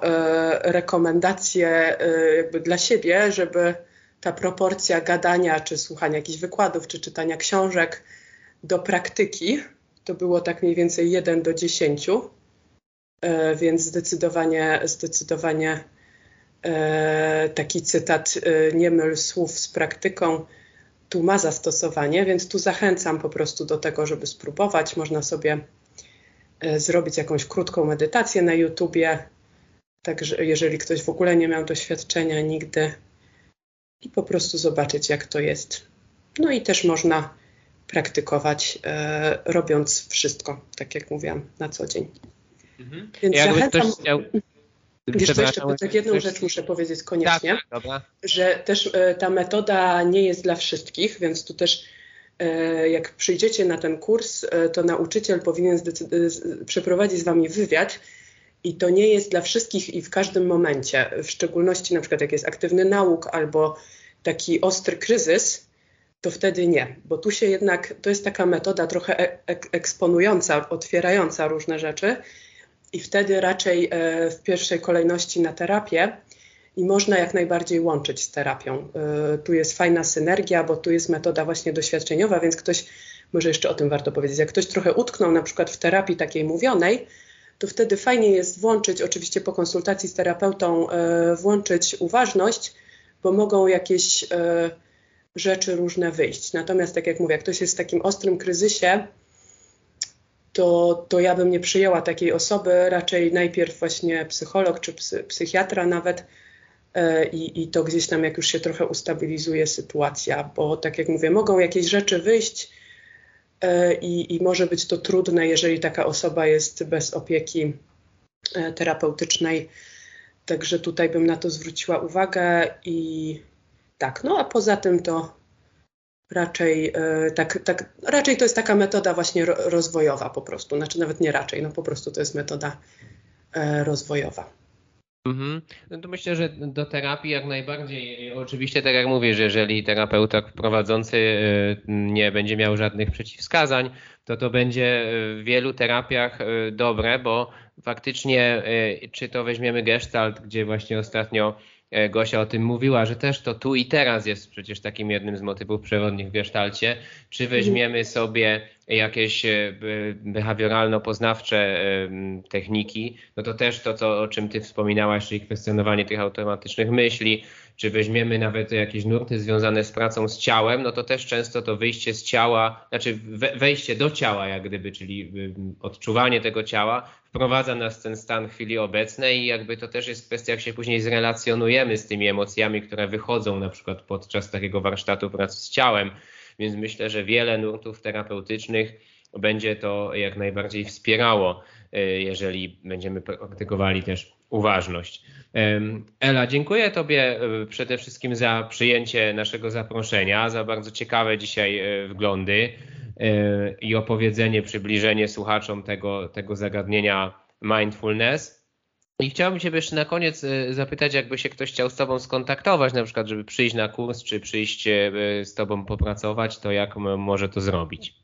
rekomendację jakby dla siebie, żeby ta proporcja gadania, czy słuchania jakichś wykładów, czy czytania książek do praktyki to było tak mniej więcej 1 do 10, więc zdecydowanie, zdecydowanie E, taki cytat, e, nie myl słów z praktyką, tu ma zastosowanie, więc tu zachęcam po prostu do tego, żeby spróbować. Można sobie e, zrobić jakąś krótką medytację na YouTubie, także jeżeli ktoś w ogóle nie miał doświadczenia nigdy i po prostu zobaczyć, jak to jest. No i też można praktykować, e, robiąc wszystko, tak jak mówiłam, na co dzień. Mhm. Więc Jakby zachęcam... Ktoś chciał Wiesz co, jeszcze tak jedną rzecz muszę powiedzieć koniecznie, tak, że też e, ta metoda nie jest dla wszystkich, więc tu też e, jak przyjdziecie na ten kurs, e, to nauczyciel powinien przeprowadzić z wami wywiad i to nie jest dla wszystkich i w każdym momencie, w szczególności na przykład jak jest aktywny nauk albo taki ostry kryzys, to wtedy nie, bo tu się jednak, to jest taka metoda trochę eksponująca, otwierająca różne rzeczy i wtedy raczej e, w pierwszej kolejności na terapię i można jak najbardziej łączyć z terapią. E, tu jest fajna synergia, bo tu jest metoda właśnie doświadczeniowa, więc ktoś może jeszcze o tym warto powiedzieć. Jak ktoś trochę utknął na przykład w terapii takiej mówionej, to wtedy fajnie jest włączyć, oczywiście po konsultacji z terapeutą, e, włączyć uważność, bo mogą jakieś rzeczy różne wyjść. Natomiast, tak jak mówię, jak ktoś jest w takim ostrym kryzysie, to, to ja bym nie przyjęła takiej osoby, raczej najpierw właśnie psycholog czy psy, psychiatra nawet e, i, i to gdzieś tam jak już się trochę ustabilizuje sytuacja, bo tak jak mówię, mogą jakieś rzeczy wyjść e, i, i może być to trudne, jeżeli taka osoba jest bez opieki e, terapeutycznej. Także tutaj bym na to zwróciła uwagę i tak, no a poza tym to raczej, e, tak, tak, raczej to jest taka metoda właśnie rozwojowa po prostu, znaczy nawet nie raczej, no po prostu to jest metoda e, rozwojowa. Mhm. No to myślę, że do terapii jak najbardziej. Oczywiście, tak jak mówisz, jeżeli terapeuta prowadzący e, nie będzie miał żadnych przeciwwskazań, to to będzie w wielu terapiach dobre, bo faktycznie, czy to weźmiemy gestalt, gdzie właśnie ostatnio Gosia o tym mówiła, że też to tu i teraz jest przecież takim jednym z motywów przewodnich w gestalcie. Czy weźmiemy sobie jakieś e, behawioralno-poznawcze e, techniki, no to też to, co, o czym ty wspominałaś, czyli kwestionowanie tych automatycznych myśli, czy weźmiemy nawet jakieś nurty związane z pracą z ciałem, no to też często to wyjście z ciała, znaczy wejście do ciała jak gdyby, czyli odczuwanie tego ciała wprowadza nas w ten stan chwili obecnej i jakby to też jest kwestia, jak się później zrelacjonujemy z tymi emocjami, które wychodzą na przykład podczas takiego warsztatu pracy z ciałem. Więc myślę, że wiele nurtów terapeutycznych będzie to jak najbardziej wspierało, y, jeżeli będziemy praktykowali też uważność. Ela, dziękuję Tobie y, przede wszystkim za przyjęcie naszego zaproszenia, za bardzo ciekawe dzisiaj y, wglądy i opowiedzenie, przybliżenie słuchaczom tego, tego zagadnienia mindfulness. I chciałbym Cię jeszcze na koniec zapytać, jakby się ktoś chciał z Tobą skontaktować, na przykład, żeby przyjść na kurs, czy przyjść z Tobą popracować, to jak może to zrobić?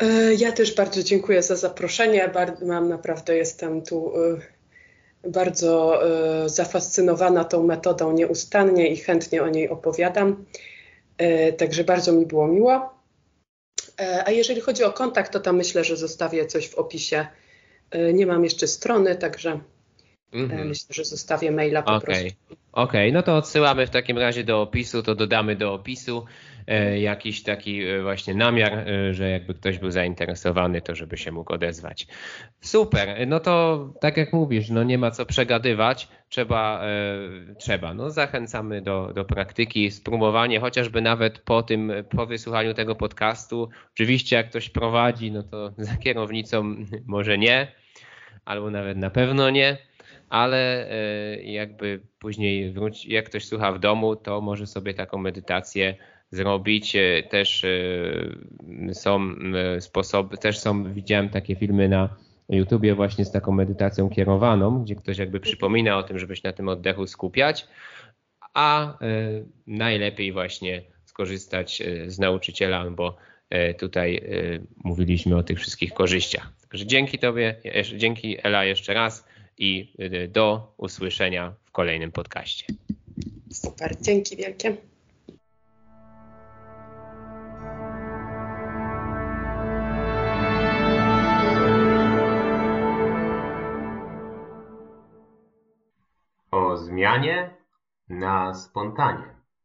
E, ja też bardzo dziękuję za zaproszenie. Mam naprawdę, jestem tu e, bardzo e, zafascynowana tą metodą nieustannie i chętnie o niej opowiadam. Także bardzo mi było miło. A jeżeli chodzi o kontakt, to tam myślę, że zostawię coś w opisie. Nie mam jeszcze strony, także mhm. myślę, że zostawię maila po okay. prostu. Okej, okay. no to odsyłamy w takim razie do opisu, to dodamy do opisu. E, jakiś taki e, właśnie namiar, e, że jakby ktoś był zainteresowany, to żeby się mógł odezwać. Super, no to tak jak mówisz, no nie ma co przegadywać, trzeba, trzeba. No zachęcamy do, do praktyki, spróbowanie, chociażby nawet po tym, po wysłuchaniu tego podcastu. Oczywiście jak ktoś prowadzi, no to za kierownicą może nie, albo nawet na pewno nie ale jakby później wróci, jak ktoś słucha w domu, to może sobie taką medytację zrobić. E, też e, są e, sposoby, też są, widziałem takie filmy na YouTubie właśnie z taką medytacją kierowaną, gdzie ktoś jakby przypomina o tym, żeby się na tym oddechu skupiać, a najlepiej właśnie skorzystać z nauczyciela, bo tutaj mówiliśmy o tych wszystkich korzyściach. Także dzięki Tobie, dzięki Ela jeszcze raz i do usłyszenia w kolejnym podcaście. Super, dzięki wielkie. Zmianie na spontanie